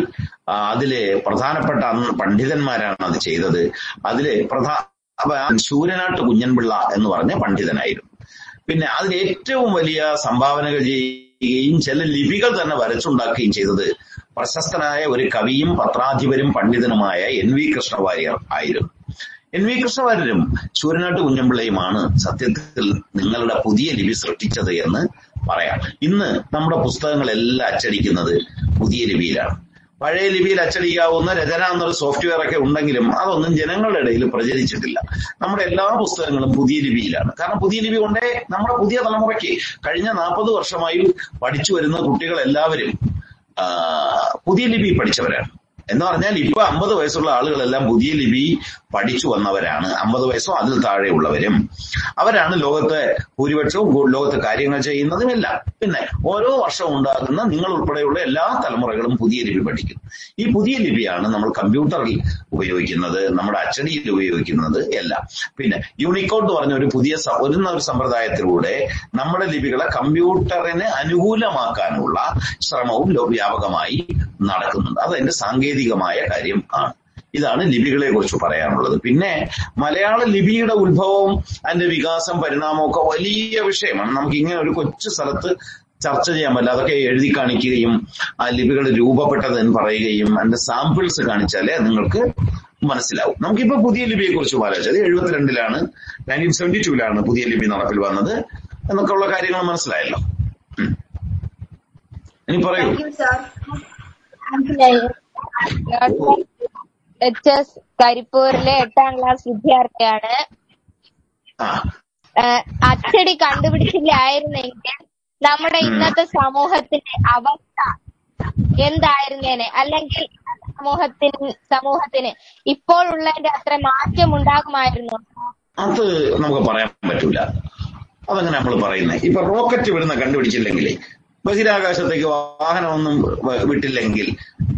അതിലെ പ്രധാനപ്പെട്ട പണ്ഡിതന്മാരാണ് അത് ചെയ്തത്. അതിലെ പ്രധാന ശൂരനാട്ട് കുഞ്ഞൻപിള്ള എന്ന് പറഞ്ഞ പണ്ഡിതനായിരുന്നു. പിന്നെ അതിൽ ഏറ്റവും വലിയ സംഭാവനകൾ ചെയ്യുകയും ചില ലിപികൾ തന്നെ വരച്ചുണ്ടാക്കുകയും ചെയ്തത് പ്രശസ്തനായ ഒരു കവിയും പത്രാധിപരും പണ്ഡിതനുമായ എൻ വി കൃഷ്ണവാര്യർ ആയിരുന്നു. എൻ വി കൃഷ്ണവാര്യരും ശൂരനാട്ട് കുഞ്ഞമ്പിള്ളയുമാണ് സത്യത്തിൽ നിങ്ങളുടെ പുതിയ ലിപി സൃഷ്ടിച്ചത് എന്ന് പറയാം. ഇന്ന് നമ്മുടെ പുസ്തകങ്ങളെല്ലാം അച്ചടിക്കുന്നത് പുതിയ ലിപിയിലാണ്. പഴയ ലിപിയിൽ അച്ചടിക്കാവുന്ന രചന എന്നൊരു സോഫ്റ്റ്വെയർ ഒക്കെ ഉണ്ടെങ്കിലും അതൊന്നും ജനങ്ങളുടെ ഇടയിൽ പ്രചരിച്ചിട്ടില്ല. നമ്മുടെ എല്ലാ പുസ്തകങ്ങളും പുതിയ ലിപിയിലാണ്. കാരണം പുതിയ ലിപി കൊണ്ടേ നമ്മുടെ പുതിയ തലമുറയ്ക്ക് കഴിഞ്ഞ നാൽപ്പത് വർഷമായി പഠിച്ചു വരുന്ന കുട്ടികൾ എല്ലാവരും പുതിയ ലിപി പഠിച്ചവരാണ്. എന്ന് പറഞ്ഞാൽ ഇപ്പൊ അമ്പത് വയസ്സുള്ള ആളുകളെല്ലാം പുതിയ ലിപി പഠിച്ചു വന്നവരാണ്. അമ്പത് വയസ്സോ അതിൽ താഴെയുള്ളവരും. അവരാണ് ലോകത്തെ ഭൂരിപക്ഷവും ലോകത്തെ കാര്യങ്ങൾ ചെയ്യുന്നതുമെല്ലാം. പിന്നെ ഓരോ വർഷവും ഉണ്ടാകുന്ന നിങ്ങൾ ഉൾപ്പെടെയുള്ള എല്ലാ തലമുറകളും പുതിയ ലിപി പഠിക്കും ഈ പുതിയ ലിപിയാണ് നമ്മൾ കമ്പ്യൂട്ടറിൽ ഉപയോഗിക്കുന്നത് നമ്മുടെ അച്ചടിയിൽ ഉപയോഗിക്കുന്നത് എല്ലാം. പിന്നെ യൂണിക്കോഡ് എന്ന് പറഞ്ഞ ഒരു പുതിയ വരുന്ന ഒരു സമ്പ്രദായത്തിലൂടെ നമ്മുടെ ലിപികളെ കമ്പ്യൂട്ടറിന് അനുകൂലമാക്കാനുള്ള ശ്രമവും വ്യാപകമായി നടക്കുന്നുണ്ട്. അത് അതിന്റെ സാങ്കേതികമായ കാര്യം ആണ്. ഇതാണ് ലിപികളെ കുറിച്ച് പറയാനുള്ളത്. പിന്നെ മലയാള ലിപിയുടെ ഉത്ഭവവും അതിന്റെ വികാസം പരിണാമവും ഒക്കെ വലിയ വിഷയമാണ്. നമുക്ക് ഇങ്ങനെ ഒരു കൊച്ചു സ്ഥലത്ത് ചർച്ച ചെയ്യാൻ പറ്റില്ല. അതൊക്കെ എഴുതി കാണിക്കുകയും ആ ലിപികൾ രൂപപ്പെട്ടത് എന്ന് പറയുകയും അതിന്റെ സാമ്പിൾസ് കാണിച്ചാലേ നിങ്ങൾക്ക് മനസ്സിലാവും. നമുക്കിപ്പോ പുതിയ ലിപിയെ കുറിച്ച് ആലോചിച്ചത് എഴുപത്തിരണ്ടിലാണ് നയന്റീൻ സെവന്റി ടൂലാണ് പുതിയ ലിപി നടപ്പിൽ വന്നത് എന്നൊക്കെ ഉള്ള കാര്യങ്ങൾ മനസ്സിലായല്ലോ. ഇനി പറയൂ. (laughs) എച്ച് എസ് കരിപ്പൂരിലെ എട്ടാം ക്ലാസ് വിദ്യാർത്ഥിയാണ്. അച്ചടി കണ്ടുപിടിച്ചില്ലായിരുന്നെങ്കിൽ നമ്മുടെ ഇന്നത്തെ സമൂഹത്തിന്റെ അവസ്ഥ എന്തായിരുന്നേനെ? അല്ലെങ്കിൽ സമൂഹത്തിന് സമൂഹത്തിന് ഇപ്പോഴുള്ളതിന്റെ അത്ര മാറ്റം ഉണ്ടാകുമായിരുന്നു അത് നമുക്ക് പറയാൻ പറ്റൂല. അതങ്ങനെ നമ്മൾ പറയുന്നത് ഇപ്പൊ റോക്കറ്റ് വിടുന്ന കണ്ടുപിടിച്ചില്ലെങ്കിലേ ബഹിരാകാശത്തേക്ക് വാഹനമൊന്നും വിട്ടില്ലെങ്കിൽ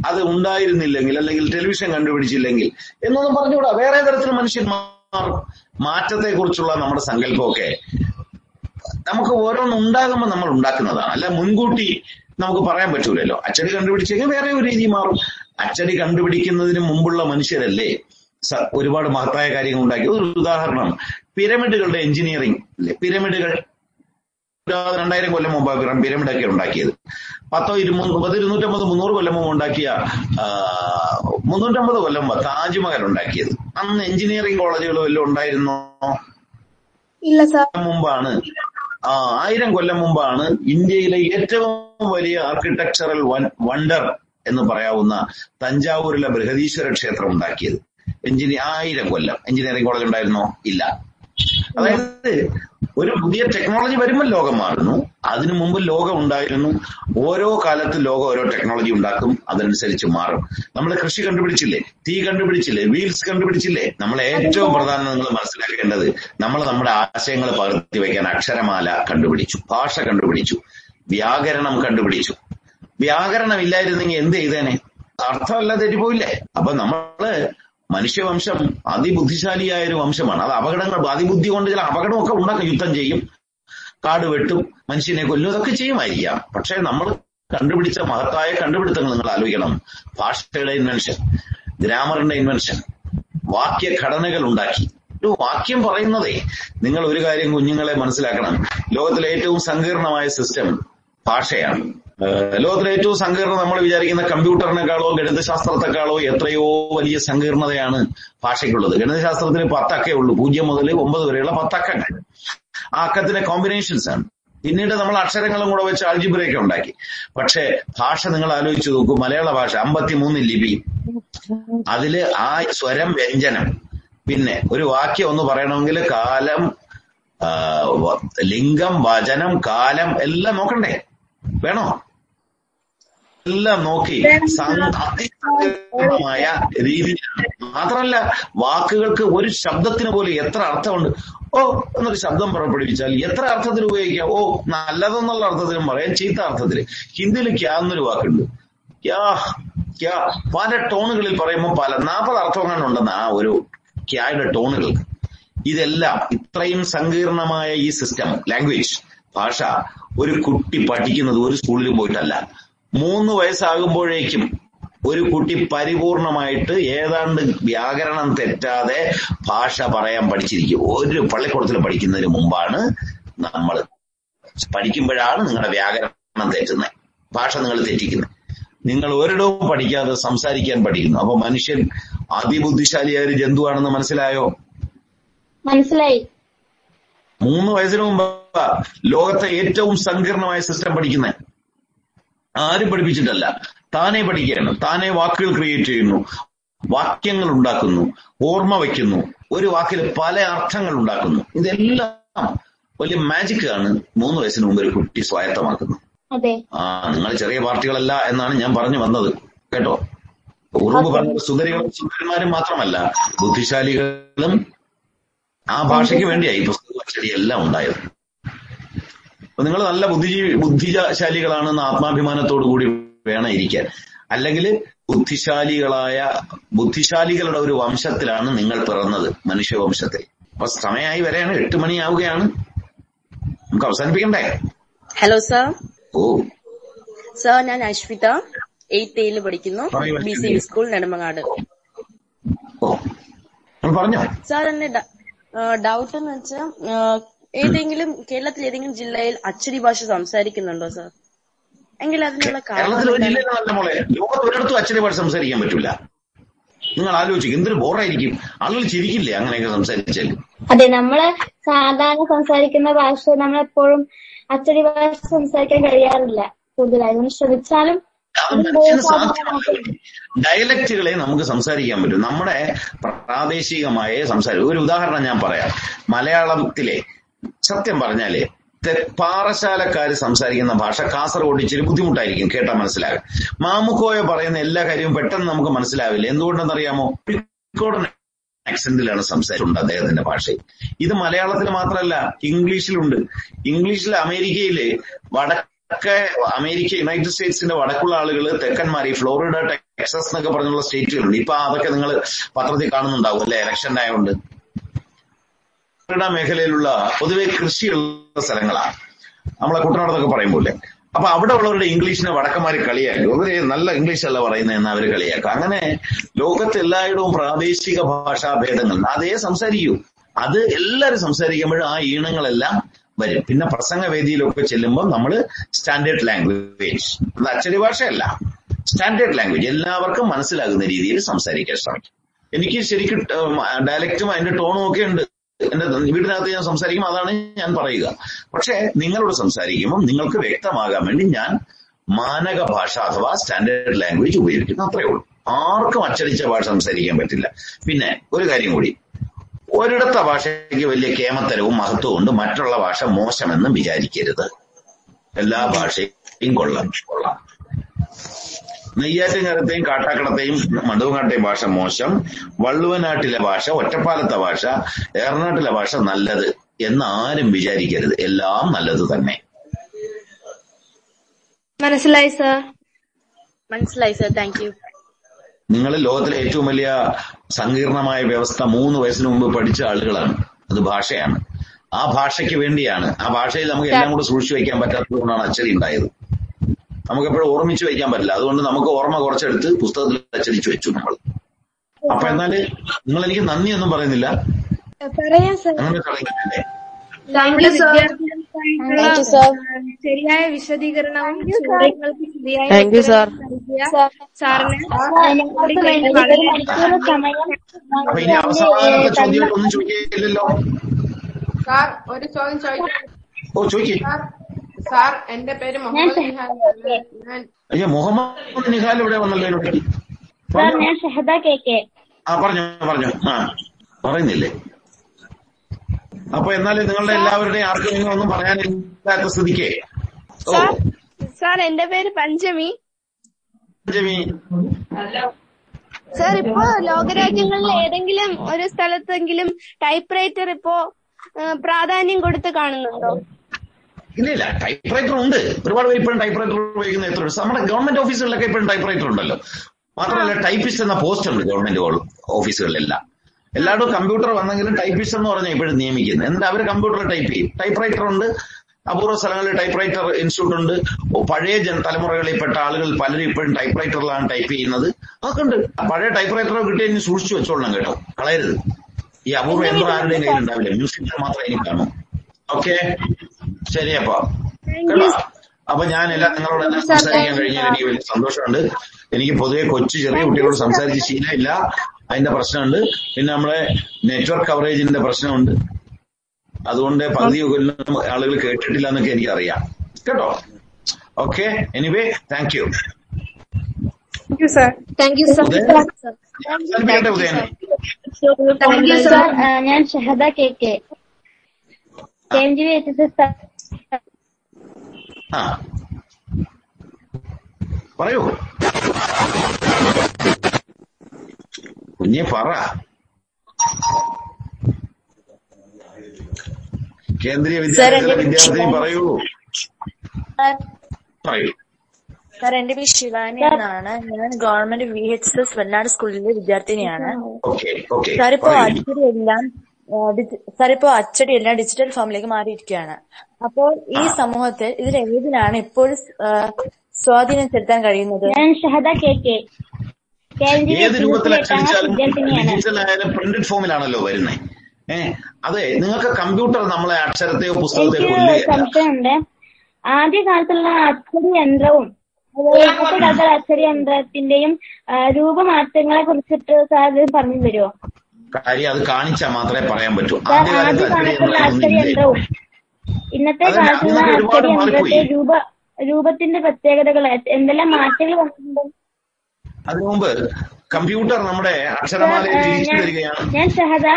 അത് ഉണ്ടായിരുന്നില്ലെങ്കിൽ അല്ലെങ്കിൽ ടെലിവിഷൻ കണ്ടുപിടിച്ചില്ലെങ്കിൽ എന്നൊന്നും പറഞ്ഞുകൂടാ. വേറെ തരത്തിൽ മനുഷ്യൻ മാറും മാറ്റത്തെ കുറിച്ചുള്ള നമ്മുടെ സങ്കല്പമൊക്കെ നമുക്ക് ഓരോന്നും ഉണ്ടാകുമ്പോൾ നമ്മൾ ഉണ്ടാക്കുന്നതാണ്. അല്ല മുൻകൂട്ടി നമുക്ക് പറയാൻ പറ്റൂലല്ലോ. അച്ചടി കണ്ടുപിടിച്ചെങ്കിൽ വേറെ ഒരു രീതി മാറും. അച്ചടി കണ്ടുപിടിക്കുന്നതിന് മുമ്പുള്ള മനുഷ്യരല്ലേ? ഒരുപാട് മഹത്തായ കാര്യങ്ങൾ ഉണ്ടാക്കി. ഒരു ഉദാഹരണം പിരമിഡുകളുടെ എഞ്ചിനീയറിംഗ് പിരമിഡുകൾ രണ്ടായിരം കൊല്ലം മുമ്പ് പിരമിഡൊക്കെ ഉണ്ടാക്കിയത്. പത്തോ ഇരുന്നൂറ് പത്ത് ഇരുന്നൂറ്റമ്പത് മുന്നൂറ് കൊല്ലം മുമ്പ് ഉണ്ടാക്കിയ മുന്നൂറ്റമ്പത് കൊല്ലം താജ്മഹൽ ഉണ്ടാക്കിയത്. അന്ന് എഞ്ചിനീയറിംഗ് കോളേജുകൾ വല്ലതും ഉണ്ടായിരുന്നോ? ഇല്ല സാർ. മുമ്പാണ്. ആ ആയിരം കൊല്ലം മുമ്പാണ് ഇന്ത്യയിലെ ഏറ്റവും വലിയ ആർക്കിടെക്ചറൽ വണ്ടർ എന്ന് പറയാവുന്ന തഞ്ചാവൂരിലെ ബൃഹദീശ്വര ക്ഷേത്രം ഉണ്ടാക്കിയത്. എഞ്ചിനീ ആയിരം കൊല്ലം എഞ്ചിനീയറിംഗ് കോളേജ് ഉണ്ടായിരുന്നോ? ഇല്ല. അതായത് ഒരു പുതിയ ടെക്നോളജി വരുമ്പോൾ ലോകം മാറുന്നു. അതിനു മുമ്പ് ലോകം ഉണ്ടായിരുന്നു. ഓരോ കാലത്ത് ലോകം ഓരോ ടെക്നോളജി ഉണ്ടാക്കും. അതനുസരിച്ച് മാറും. നമ്മൾ കൃഷി കണ്ടുപിടിച്ചില്ലേ? തീ കണ്ടുപിടിച്ചില്ലേ? വീൽസ് കണ്ടുപിടിച്ചില്ലേ? നമ്മൾ ഏറ്റവും പ്രധാനം നിങ്ങൾ മനസ്സിലാക്കേണ്ടത് നമ്മൾ നമ്മുടെ ആശയങ്ങൾ പകർത്തി വയ്ക്കാൻ അക്ഷരമാല കണ്ടുപിടിച്ചു. ഭാഷ കണ്ടുപിടിച്ചു. വ്യാകരണം കണ്ടുപിടിച്ചു. വ്യാകരണം ഇല്ലായിരുന്നെങ്കിൽ എന്ത് ചെയ്തേനെ? അർത്ഥമല്ല തെറ്റിപ്പോയില്ലേ അപ്പൊ നമ്മൾ മനുഷ്യവംശം അതിബുദ്ധിശാലിയായ ഒരു വംശമാണ്. അത് അപകടങ്ങൾ അതിബുദ്ധി കൊണ്ട് ചില അപകടമൊക്കെ ഉണ്ടാക്കും യുദ്ധം ചെയ്യും കാട് വെട്ടും മനുഷ്യനെ കൊല്ലും ഇതൊക്കെ ചെയ്യുമായിരിക്കാം. പക്ഷെ നമ്മൾ കണ്ടുപിടിച്ച മഹത്തായ കണ്ടുപിടുത്തങ്ങൾ നിങ്ങൾ ആലോചിക്കണം. ഭാഷയുടെ ഇൻവെൻഷൻ ഗ്രാമറിന്റെ ഇൻവെൻഷൻ വാക്യഘടനകൾ ഉണ്ടാക്കി. ഒരു വാക്യം പറയുന്നതേ നിങ്ങൾ ഒരു കാര്യം കുഞ്ഞുങ്ങളെ മനസ്സിലാക്കണം. ലോകത്തിലെ ഏറ്റവും സങ്കീർണമായ സിസ്റ്റം ഭാഷയാണ്. ലോകത്തിലെ ഏറ്റവും സങ്കീർണ നമ്മൾ വിചാരിക്കുന്ന കമ്പ്യൂട്ടറിനേക്കാളോ ഗണിതശാസ്ത്രത്തെക്കാളോ എത്രയോ വലിയ സങ്കീർണതയാണ് ഭാഷയ്ക്കുള്ളത്. ഗണിതശാസ്ത്രത്തിന് പത്തക്കേ ഉള്ളൂ. പൂജ്യം മുതൽ ഒമ്പത് വരെയുള്ള പത്തക്കങ്ങൾ. ആ അക്കത്തിന്റെ കോമ്പിനേഷൻസ് ആണ്. പിന്നീട് നമ്മൾ അക്ഷരങ്ങളും കൂടെ വെച്ച് അൾജിബ്രയൊക്കെ ഉണ്ടാക്കി. പക്ഷേ ഭാഷ നിങ്ങൾ ആലോചിച്ച് നോക്കൂ. മലയാള ഭാഷ അമ്പത്തിമൂന്ന് ലിപി. അതിൽ ആ സ്വരം വ്യഞ്ജനം. പിന്നെ ഒരു വാക്യം ഒന്ന് പറയണമെങ്കിൽ കാലം ലിംഗം വചനം കാലം എല്ലാം നോക്കണ്ടേ? വേണോ? എല്ലാം നോക്കി അതിസങ്കീർണമായ രീതിയിലാണ്. മാത്രമല്ല വാക്കുകൾക്ക് ഒരു ശബ്ദത്തിന് പോലെ എത്ര അർത്ഥമുണ്ട്? ഓ എന്നൊരു ശബ്ദം പുറപ്പെടുവിച്ചാൽ എത്ര അർത്ഥത്തിൽ ഉപയോഗിക്കാം? ഓ നല്ലതെന്നുള്ള അർത്ഥത്തിലും പറയാം ചീത്ത അർത്ഥത്തിൽ. ഹിന്ദിയിൽ ക്യാ എന്നൊരു വാക്കുണ്ട്. ക്യാ ക്യാ. പല ടോണുകളിൽ പറയുമ്പോൾ പല നാൽപ്പത് അർത്ഥങ്ങളുണ്ടെന്ന് ആ ഒരു ക്യായുടെ ടോണുകൾക്ക്. ഇതെല്ലാം ഇത്രയും സങ്കീർണമായ ഈ സിസ്റ്റം ലാംഗ്വേജ് ഭാഷ ഒരു കുട്ടി പഠിക്കുന്നത് ഒരു സ്കൂളിലും പോയിട്ടല്ല. മൂന്ന് വയസ്സാകുമ്പോഴേക്കും ഒരു കുട്ടി പരിപൂർണമായിട്ട് ഏതാണ്ട് വ്യാകരണം തെറ്റാതെ ഭാഷ പറയാൻ പഠിച്ചിരിക്കും. ഒരു പള്ളിക്കൂടത്തിൽ പഠിക്കുന്നതിന് മുമ്പാണ് നമ്മൾ പഠിക്കുമ്പോഴാണ് നിങ്ങളുടെ വ്യാകരണം തെറ്റുന്നത് ഭാഷ നിങ്ങൾ തെറ്റിക്കുന്നത് നിങ്ങൾ ഒരിടവും പഠിക്കാതെ സംസാരിക്കാൻ പഠിക്കുന്നു. അപ്പൊ മനുഷ്യൻ അതിബുദ്ധിശാലിയായ ഒരു ജന്തുവാണെന്ന് മനസ്സിലായോ? മനസ്സിലായി. മൂന്ന് വയസ്സിന് മുമ്പ് ലോകത്തെ ഏറ്റവും സങ്കീർണമായ സിസ്റ്റം പഠിക്കുന്നത് ആരും പഠിപ്പിച്ചിട്ടല്ല. താനെ പഠിക്കുകയാണ് താനെ വാക്കുകൾ ക്രിയേറ്റ് ചെയ്യുന്നു. വാക്യങ്ങൾ ഉണ്ടാക്കുന്നു. ഓർമ്മ വയ്ക്കുന്നു. ഒരു വാക്കിൽ പല അർത്ഥങ്ങൾ ഉണ്ടാക്കുന്നു. ഇതെല്ലാം വലിയ മാജിക് ആണ്. മൂന്ന് വയസ്സിന് മുമ്പ് ഒരു കുട്ടി സ്വായത്തമാക്കുന്നത് അതെ. ആ നിങ്ങൾ ചെറിയ പാർട്ടികളല്ല എന്നാണ് ഞാൻ പറഞ്ഞു വന്നത്. കേട്ടോ? ഉറുമ്പ് പറഞ്ഞ സുന്ദരികളും സുന്ദരന്മാരും മാത്രമല്ല ബുദ്ധിശാലികളും ആ ഭാഷയ്ക്ക് വേണ്ടിയായി പുസ്തക പുസ്തകം അച്ചടി എല്ലാം ഉണ്ടായത്. അപ്പൊ നിങ്ങൾ നല്ല ബുദ്ധിജീവി ബുദ്ധിശാലികളാണെന്ന് ആത്മാഭിമാനത്തോടു കൂടി വേണം ഇരിക്കാൻ. അല്ലെങ്കിൽ ബുദ്ധിശാലികളായ ബുദ്ധിശാലികളുടെ ഒരു വംശത്തിലാണ് നിങ്ങൾ പിറന്നത് മനുഷ്യവംശത്തിൽ. അപ്പൊ സമയമായി വരെയാണ് എട്ട് മണിയാവുകയാണ്. നമുക്ക് അവസാനിപ്പിക്കണ്ടേ? ഹലോ സർ ഓ. സർ ഞാൻ അശ്വിത എയ്ത്ത് എയിൽ പഠിക്കുന്നു. B C. സ്കൂൾ നെടുമങ്ങാട്. ഓ. പറഞ്ഞോ? സാർ എന്റെ ഡൗട്ട് എന്ന് വെച്ചാൽ ഏതെങ്കിലും കേരളത്തിൽ ഏതെങ്കിലും ജില്ലയിൽ അച്ചടി ഭാഷ സംസാരിക്കുന്നുണ്ടോ സാർ? എങ്കിൽ അതിനുള്ള കേരളത്തിൽ ഒരു ഭാഷ മോളെ. ലോകത്ത് ഒരിടത്തും സംസാരിക്കാൻ പറ്റൂല. നിങ്ങൾ ആലോചിക്കും എന്തൊരു ബോറായിരിക്കും. ആളുകൾ ചിരിക്കില്ലേ അങ്ങനെയൊക്കെ സംസാരിച്ചാൽ? അതെ നമ്മൾ സാധാരണ സംസാരിക്കുന്ന ഭാഷ നമ്മളെപ്പോഴും അച്ചടി ഭാഷ സംസാരിക്കാൻ കഴിയാറില്ല കൂടുതലായി. ശ്രമിച്ചാലും ഡയലക്റ്റുകളെ നമുക്ക് സംസാരിക്കാൻ പറ്റും. നമ്മുടെ പ്രാദേശികമായ സംസാരം. ഒരു ഉദാഹരണം ഞാൻ പറയാം. മലയാളത്തിലെ സത്യം പറഞ്ഞാൽ പാറശാലക്കാർ സംസാരിക്കുന്ന ഭാഷ കാസർഗോഡ് ഇച്ചിരി ബുദ്ധിമുട്ടായിരിക്കും കേട്ടാ മനസ്സിലാകും മാമുക്കോയ പറയുന്ന എല്ലാ കാര്യവും പെട്ടെന്ന് നമുക്ക് മനസ്സിലാവില്ല. എന്തുകൊണ്ടെന്നറിയാമോ? ആക്സെന്റിലാണ് സംസാരിച്ചിട്ടുണ്ട് അദ്ദേഹത്തിന്റെ ഭാഷയിൽ. ഇത് മലയാളത്തിൽ മാത്രമല്ല ഇംഗ്ലീഷിലുണ്ട്. ഇംഗ്ലീഷിൽ അമേരിക്കയിൽ വടക്കേ അമേരിക്ക യുണൈറ്റഡ് സ്റ്റേറ്റ്സിന്റെ വടക്കുള്ള ആളുകൾ തെക്കന്മാർ ഈ ഫ്ലോറിഡ ടെക്സസ് എന്നൊക്കെ പറഞ്ഞുള്ള സ്റ്റേറ്റുകളുണ്ട്. ഇപ്പൊ അതൊക്കെ നിങ്ങൾ പത്രത്തിൽ കാണുന്നുണ്ടാവും അല്ലെ? ഇലക്ഷൻ ആയതുകൊണ്ട് ഫ്ലോറിഡ മേഖലയിലുള്ള പൊതുവെ കൃഷിയുള്ള സ്ഥലങ്ങളാണ്. നമ്മളെ കുട്ടനാടെന്നൊക്കെ പറയുമ്പോലെ അപ്പൊ അവിടെ ഉള്ളവരുടെ ഇംഗ്ലീഷിനെ വടക്കന്മാര് കളിയാക്കും അവർ നല്ല ഇംഗ്ലീഷ് അല്ല പറയുന്നതെന്ന് അവർ കളിയാക്കും. അങ്ങനെ ലോകത്തെല്ലായിടവും പ്രാദേശിക ഭാഷാ ഭേദങ്ങൾ. അതേ സംസാരിക്കൂ. അത് എല്ലാവരും സംസാരിക്കുമ്പോഴും ആ ഈണങ്ങളെല്ലാം വരും. പിന്നെ പ്രസംഗവേദിയിലൊക്കെ ചെല്ലുമ്പോൾ നമ്മൾ സ്റ്റാൻഡേർഡ് ലാംഗ്വേജ് അത് അച്ചടി ഭാഷയല്ല. സ്റ്റാൻഡേർഡ് ലാംഗ്വേജ് എല്ലാവർക്കും മനസ്സിലാകുന്ന രീതിയിൽ സംസാരിക്കാൻ ശ്രമിക്കും. എനിക്ക് ശരിക്കും ഡയലക്റ്റും അതിന്റെ ടോണും ഒക്കെ ഉണ്ട്. എന്റെ വീടിനകത്ത് ഞാൻ സംസാരിക്കും അതാണ് ഞാൻ പറയുക. പക്ഷേ നിങ്ങളോട് സംസാരിക്കുമ്പോൾ നിങ്ങൾക്ക് വ്യക്തമാകാൻ വേണ്ടി ഞാൻ മാനക ഭാഷ അഥവാ സ്റ്റാൻഡേർഡ് ലാംഗ്വേജ് ഉപയോഗിക്കുന്നു അത്രേ ഉള്ളൂ. ആർക്കും അച്ചടിച്ച ഭാഷ സംസാരിക്കാൻ പറ്റില്ല. പിന്നെ ഒരു കാര്യം കൂടി. ഒരിടത്തെ ഭാഷയ്ക്ക് വലിയ കേമത്തരവും മഹത്വവും ഉണ്ട് മറ്റുള്ള ഭാഷ മോശമെന്നും വിചാരിക്കരുത്. എല്ലാ ഭാഷയും കൊള്ളാം. കൊള്ളാം. നെയ്യാറ്റിൻകരത്തെയും കാട്ടാക്കടത്തെയും മണ്ടുവങ്ങാട്ടെയും ഭാഷ മോശം വള്ളുവനാട്ടിലെ ഭാഷ ഒറ്റപ്പാലത്തെ ഭാഷ ഏറനാട്ടിലെ ഭാഷ നല്ലത് എന്ന് ആരും വിചാരിക്കരുത്. എല്ലാം നല്ലത് തന്നെ. മനസ്സിലായി സർ? മനസ്സിലായി സർ. Thank U. നിങ്ങൾ ലോകത്തിലെ ഏറ്റവും വലിയ സങ്കീർണമായ വ്യവസ്ഥ മൂന്ന് വയസ്സിന് മുമ്പ് പഠിച്ച ആളുകളാണ്. അത് ഭാഷയാണ്. ആ ഭാഷയ്ക്ക് വേണ്ടിയാണ്. ആ ഭാഷയിൽ നമുക്ക് എല്ലാം കൂടെ സൂക്ഷിച്ചു വയ്ക്കാൻ പറ്റാത്തതുകൊണ്ടാണ് അച്ചടി ഉണ്ടായത്. നമുക്ക് എപ്പോഴും ഓർമ്മിച്ച് വയ്ക്കാൻ പറ്റില്ല അതുകൊണ്ട് നമുക്ക് ഓർമ്മ കുറച്ചെടുത്ത് പുസ്തകത്തിൽ അച്ചടിച്ചു വെച്ചു നമ്മൾ അപ്പൊ എന്നാൽ നിങ്ങൾ എനിക്ക് നന്ദി ഒന്നും പറയുന്നില്ല അങ്ങനെ ശരിയായ വിശദീകരണവും സാറിന് അവസാനത്തെ ചോദ്യം ഒന്നും ചോദിക്കില്ലല്ലോ സാർ ഒരു ചോദ്യം ചോദിക്കാം ഓ ചോദിക്കേ സാർ എന്റെ പേര് മുഹമ്മദ് നിഹാൽ. ആണ്. ഞാൻ അയ്യോ മുഹമ്മദ് നിഹാൽ ഇവിടെ വന്നല്ലോ എന്നോട് സാർ ഞാൻ ഷഹദ കെ കെ. ആ പറഞ്ഞു പറഞ്ഞു. ആ പറയുന്നില്ലേ? അപ്പൊ എന്നാലും നിങ്ങളുടെ എല്ലാവരുടെയും ആർക്കും നിങ്ങൾ ഒന്നും പറയാനില്ലാത്ത സ്ഥിതിക്ക്. സാർ എന്റെ പേര് പഞ്ചമി. പഞ്ചമി. സാർ ഇപ്പോ ലോകരാജ്യങ്ങളിൽ ഏതെങ്കിലും ഒരു സ്ഥലത്തെങ്കിലും ടൈപ്പ് റൈറ്റർ ഇപ്പോ പ്രാധാന്യം കൊടുത്ത് കാണുന്നുണ്ടോ? ഇല്ല ഇല്ല ടൈപ്പ് റൈറ്റർ ഉണ്ട്. ഒരുപാട് പേര് ഇപ്പോഴും ടൈപ്പ് റൈറ്റർ ഉപയോഗിക്കുന്ന എത്ര നമ്മുടെ ഗവൺമെന്റ് ഓഫീസുകളിലൊക്കെ ഇപ്പോഴും ടൈപ്പ് റൈറ്റർ ഉണ്ടല്ലോ. മാത്രമല്ല ടൈപ്പിസ്റ്റ് എന്ന പോസ്റ്റ് ഉണ്ട് ഗവൺമെന്റ് ഓഫീസുകളിലെല്ലാം എല്ലായിടും കമ്പ്യൂട്ടർ വന്നെങ്കിലും ടൈപ്പിസ്റ്റ് എന്ന് പറഞ്ഞാൽ ഇപ്പോഴും നിയമിക്കുന്നത്. എന്നിട്ട് അവർ കമ്പ്യൂട്ടറിൽ ടൈപ്പ് ചെയ്യും. ടൈപ്പ് റൈറ്റർ ഉണ്ട്. അപൂർവ സ്ഥലങ്ങളിൽ ടൈപ്പ് റൈറ്റർ ഇൻസ്റ്റിറ്റ്യൂട്ട് ഉണ്ട് പഴയ ജന തലമുറകളിൽപ്പെട്ട ആളുകൾ പലരും ഇപ്പോഴും ടൈപ്പ് റൈറ്ററിലാണ് ടൈപ്പ് ചെയ്യുന്നത്. അതൊക്കെ ഉണ്ട്. പഴയ ടൈപ്പ് റൈറ്റർ കിട്ടിയ സൂക്ഷിച്ചു വെച്ചോളണം കേട്ടോ. കളയരുത്. ഈ അപൂർവ യന്ത്രം ആരുടെയും കയ്യിലുണ്ടാവില്ല. മ്യൂസിക് മാത്രമേ എനിക്ക് കാണൂ. ഓക്കെ ശരി അപ്പൊ കേട്ടോ? അപ്പൊ ഞാൻ എല്ലാ നിങ്ങളോട് എല്ലാം സംസാരിക്കാൻ കഴിഞ്ഞാൽ എനിക്ക് വലിയ സന്തോഷമുണ്ട്. എനിക്ക് പൊതുവെ കൊച്ചു ചെറിയ കുട്ടികളോട് സംസാരിച്ച് ശീലമില്ല. അതിന്റെ പ്രശ്നമുണ്ട്. പിന്നെ നമ്മളെ നെറ്റ്വർക്ക് കവറേജിന്റെ പ്രശ്നമുണ്ട്. അതുകൊണ്ട് പകുതി കൊല്ലം ആളുകൾ കേട്ടിട്ടില്ല എന്നൊക്കെ എനിക്കറിയാം. കേട്ടോ? Okay. Anyway thank you thank you sir thank you sir സംസാരിപ്പിക്കട്ടെ Udayan? Thank you sir ഞാൻ ഷഹദ കെ കെ. ആ. പറയൂ. കുഞ്ഞെ പറ. കേന്ദ്രീയ വിദ്യാലയ വിദ്യാർത്ഥി പറയൂ. പറയൂ. സാർ എന്റെ പേര് ശിവാനി എന്നാണ്. ഞാൻ government V H S Vellad സ്കൂളിലെ വിദ്യാർത്ഥിനിയാണ്. സാർ ഇപ്പോ പറയൂ. സാർ ഇപ്പോ അച്ചടി എല്ലാം ഡിജിറ്റൽ ഫോമിലേക്ക് മാറിയിരിക്കുകയാണ്. അപ്പോൾ ഈ സമൂഹത്തിൽ ഇതിൽ ഏതിനാണ് ഇപ്പോഴും സ്വാധീനം ചെലുത്താൻ കഴിയുന്നത്? ഞാൻ ഷഹദ കെ കെ. ഏത് രൂപത്തിൽ അച്ചടിച്ചാലും ഡിജിറ്റൽ ആയാലും പ്രിന്റഡ് ഫോമിലാണല്ലോ വരുന്നത് ഏഹ് അതെ നിങ്ങൾക്ക് കമ്പ്യൂട്ടർ നമ്മളെ അക്ഷരത്തെയോ പുസ്തകത്തെയോ സംശയമുണ്ട്. ആദ്യ കാലത്തുള്ള അച്ചടി യന്ത്രവും ഇപ്പോഴത്തെ കാലത്തുള്ള അച്ചടി യന്ത്രത്തിന്റെയും രൂപമാറ്റങ്ങളെ കുറിച്ചിട്ട് സാർ പറഞ്ഞു തരുമോ? കാര്യം അത് കാണിച്ചാൽ മാത്രമേ പറയാൻ പറ്റൂ. ആദ്യകാലത്ത് ഇന്നത്തെ കാലത്തുള്ള രൂപ രൂപത്തിന്റെ പ്രത്യേകതകൾ എന്തെല്ലാം മാറ്റങ്ങൾ വന്നിട്ടുണ്ട്? അതിനു മുമ്പ് കമ്പ്യൂട്ടർ നമ്മുടെ അക്ഷരമാലയെ ഞാൻ സഹദ ഞാൻ ഷഹദ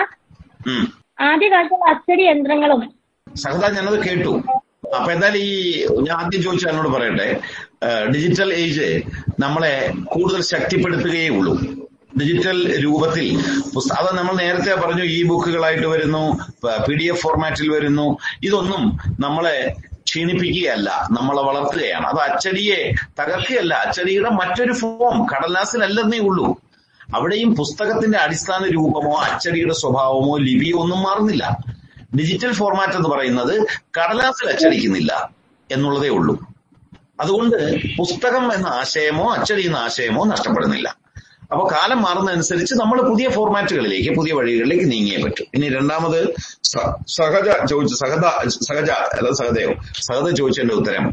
ഉം. ആദ്യ കാലത്തുള്ള അച്ചടി യന്ത്രങ്ങളും. സഹദ ഞാനത് കേട്ടു. അപ്പൊ എന്തായാലും ഈ ഞാൻ ആദ്യം ചോദിച്ചാൽ എന്നോട് പറയട്ടെ. ഡിജിറ്റൽ ഏജ് നമ്മളെ കൂടുതൽ ശക്തിപ്പെടുത്തുകയേ ഉള്ളൂ. ഡിജിറ്റൽ രൂപത്തിൽ. അത് നമ്മൾ നേരത്തെ പറഞ്ഞു ഇ ബുക്കുകളായിട്ട് വരുന്നു പി ഡി എഫ് ഫോർമാറ്റിൽ വരുന്നു. ഇതൊന്നും നമ്മളെ ക്ഷീണിപ്പിക്കുകയല്ല നമ്മളെ വളർത്തുകയാണ്. അത് അച്ചടിയെ തകർക്കുകയല്ല അച്ചടിയുടെ മറ്റൊരു ഫോം കടലാസിലല്ലെന്നേ ഉള്ളൂ. അവിടെയും പുസ്തകത്തിന്റെ അടിസ്ഥാന രൂപമോ അച്ചടിയുടെ സ്വഭാവമോ ലിപിയോ ഒന്നും മാറുന്നില്ല. ഡിജിറ്റൽ ഫോർമാറ്റ് എന്ന് പറയുന്നത് കടലാസിൽ അച്ചടിക്കുന്നില്ല എന്നുള്ളതേ ഉള്ളൂ. അതുകൊണ്ട് പുസ്തകം എന്ന ആശയമോ അച്ചടി എന്ന ആശയമോ നഷ്ടപ്പെടുന്നില്ല. അപ്പൊ കാലം മാറുന്നതനുസരിച്ച് നമ്മൾ പുതിയ ഫോർമാറ്റുകളിലേക്ക് പുതിയ വഴികളിലേക്ക് നീങ്ങിയേ പറ്റും. ഇനി രണ്ടാമത് സഹജ ചോദിച്ചു സഹത സഹജ അല്ല സഹതയോ? സഹത ചോദിച്ചതിന്റെ ഉത്തരം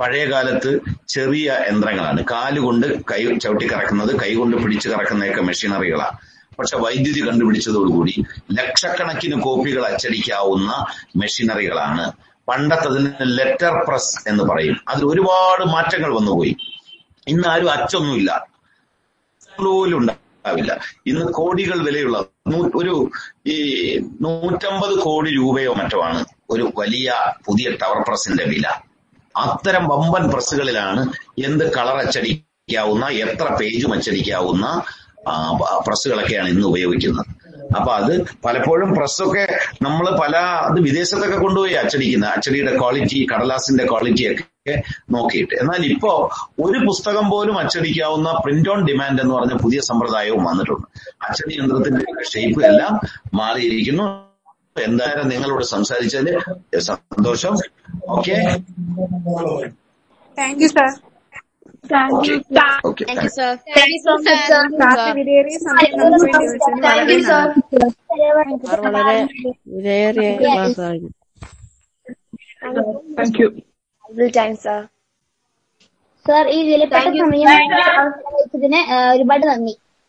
പഴയ കാലത്ത് ചെറിയ യന്ത്രങ്ങളാണ്. കാലുകൊണ്ട് കൈ ചവിട്ടി കറക്കുന്നത് കൈകൊണ്ട് പിടിച്ചു കറക്കുന്നതൊക്കെ മെഷീനറികളാണ് പക്ഷെ വൈദ്യുതി കണ്ടുപിടിച്ചതോടുകൂടി ലക്ഷക്കണക്കിന് കോപ്പികൾ അച്ചടിക്കാവുന്ന മെഷീനറികളാണ്. പണ്ടത്തതിന് ലെറ്റർ പ്രസ് എന്ന് പറയും. അതിൽ ഒരുപാട് മാറ്റങ്ങൾ വന്നുപോയി. ഇന്ന് ആരും അച്ചൊന്നുമില്ല. പോലും ഉണ്ടാവില്ല. ഇന്ന് കോടികൾ വിലയുള്ള ഒരു ഈ നൂറ്റമ്പത് കോടി രൂപയോ മറ്റോ ആണ് ഒരു വലിയ പുതിയ ടവർ പ്രസിന്റെ വില. അത്തരം വമ്പൻ പ്രസ്സുകളിലാണ് എന്ത് കളർ അച്ചടിക്കാവുന്ന എത്ര പേജും അച്ചടിക്കാവുന്ന പ്രസ്സുകളൊക്കെയാണ് ഇന്ന് ഉപയോഗിക്കുന്നത്. അപ്പൊ അത് പലപ്പോഴും പ്രസ്സൊക്കെ നമ്മൾ പല അത് വിദേശത്തൊക്കെ കൊണ്ടുപോയി അച്ചടിക്കുന്ന അച്ചടിയുടെ ക്വാളിറ്റി കടലാസിന്റെ ക്വാളിറ്റി ഒക്കെ നോക്കിയിട്ട്. എന്നാൽ ഇപ്പോ ഒരു പുസ്തകം പോലും അച്ചടിക്കാവുന്ന പ്രിന്റ് ഓൺ ഡിമാൻഡ് എന്ന് പറഞ്ഞ പുതിയ സമ്പ്രദായവും വന്നിട്ടുണ്ട്. അച്ചടി യന്ത്രത്തിന്റെ ഷേപ്പ് എല്ലാം മാറിയിരിക്കുന്നു. എന്തായാലും നിങ്ങളോട് സംസാരിച്ചതിൽ സന്തോഷം. Okay thank you sir thank you okay thank you sir thank you so much sir class വിലയേറിയ സമയം നമുക്ക് വേണ്ടി വെച്ചതിന് വളരെ സർ നന്ദി വളരെ വിലയേറിയ ക്ലാസ് ആയിരുന്നു thank you time sir sir ഈ വിലപ്പെട്ട സമയം ഒരുപാട് നന്ദി.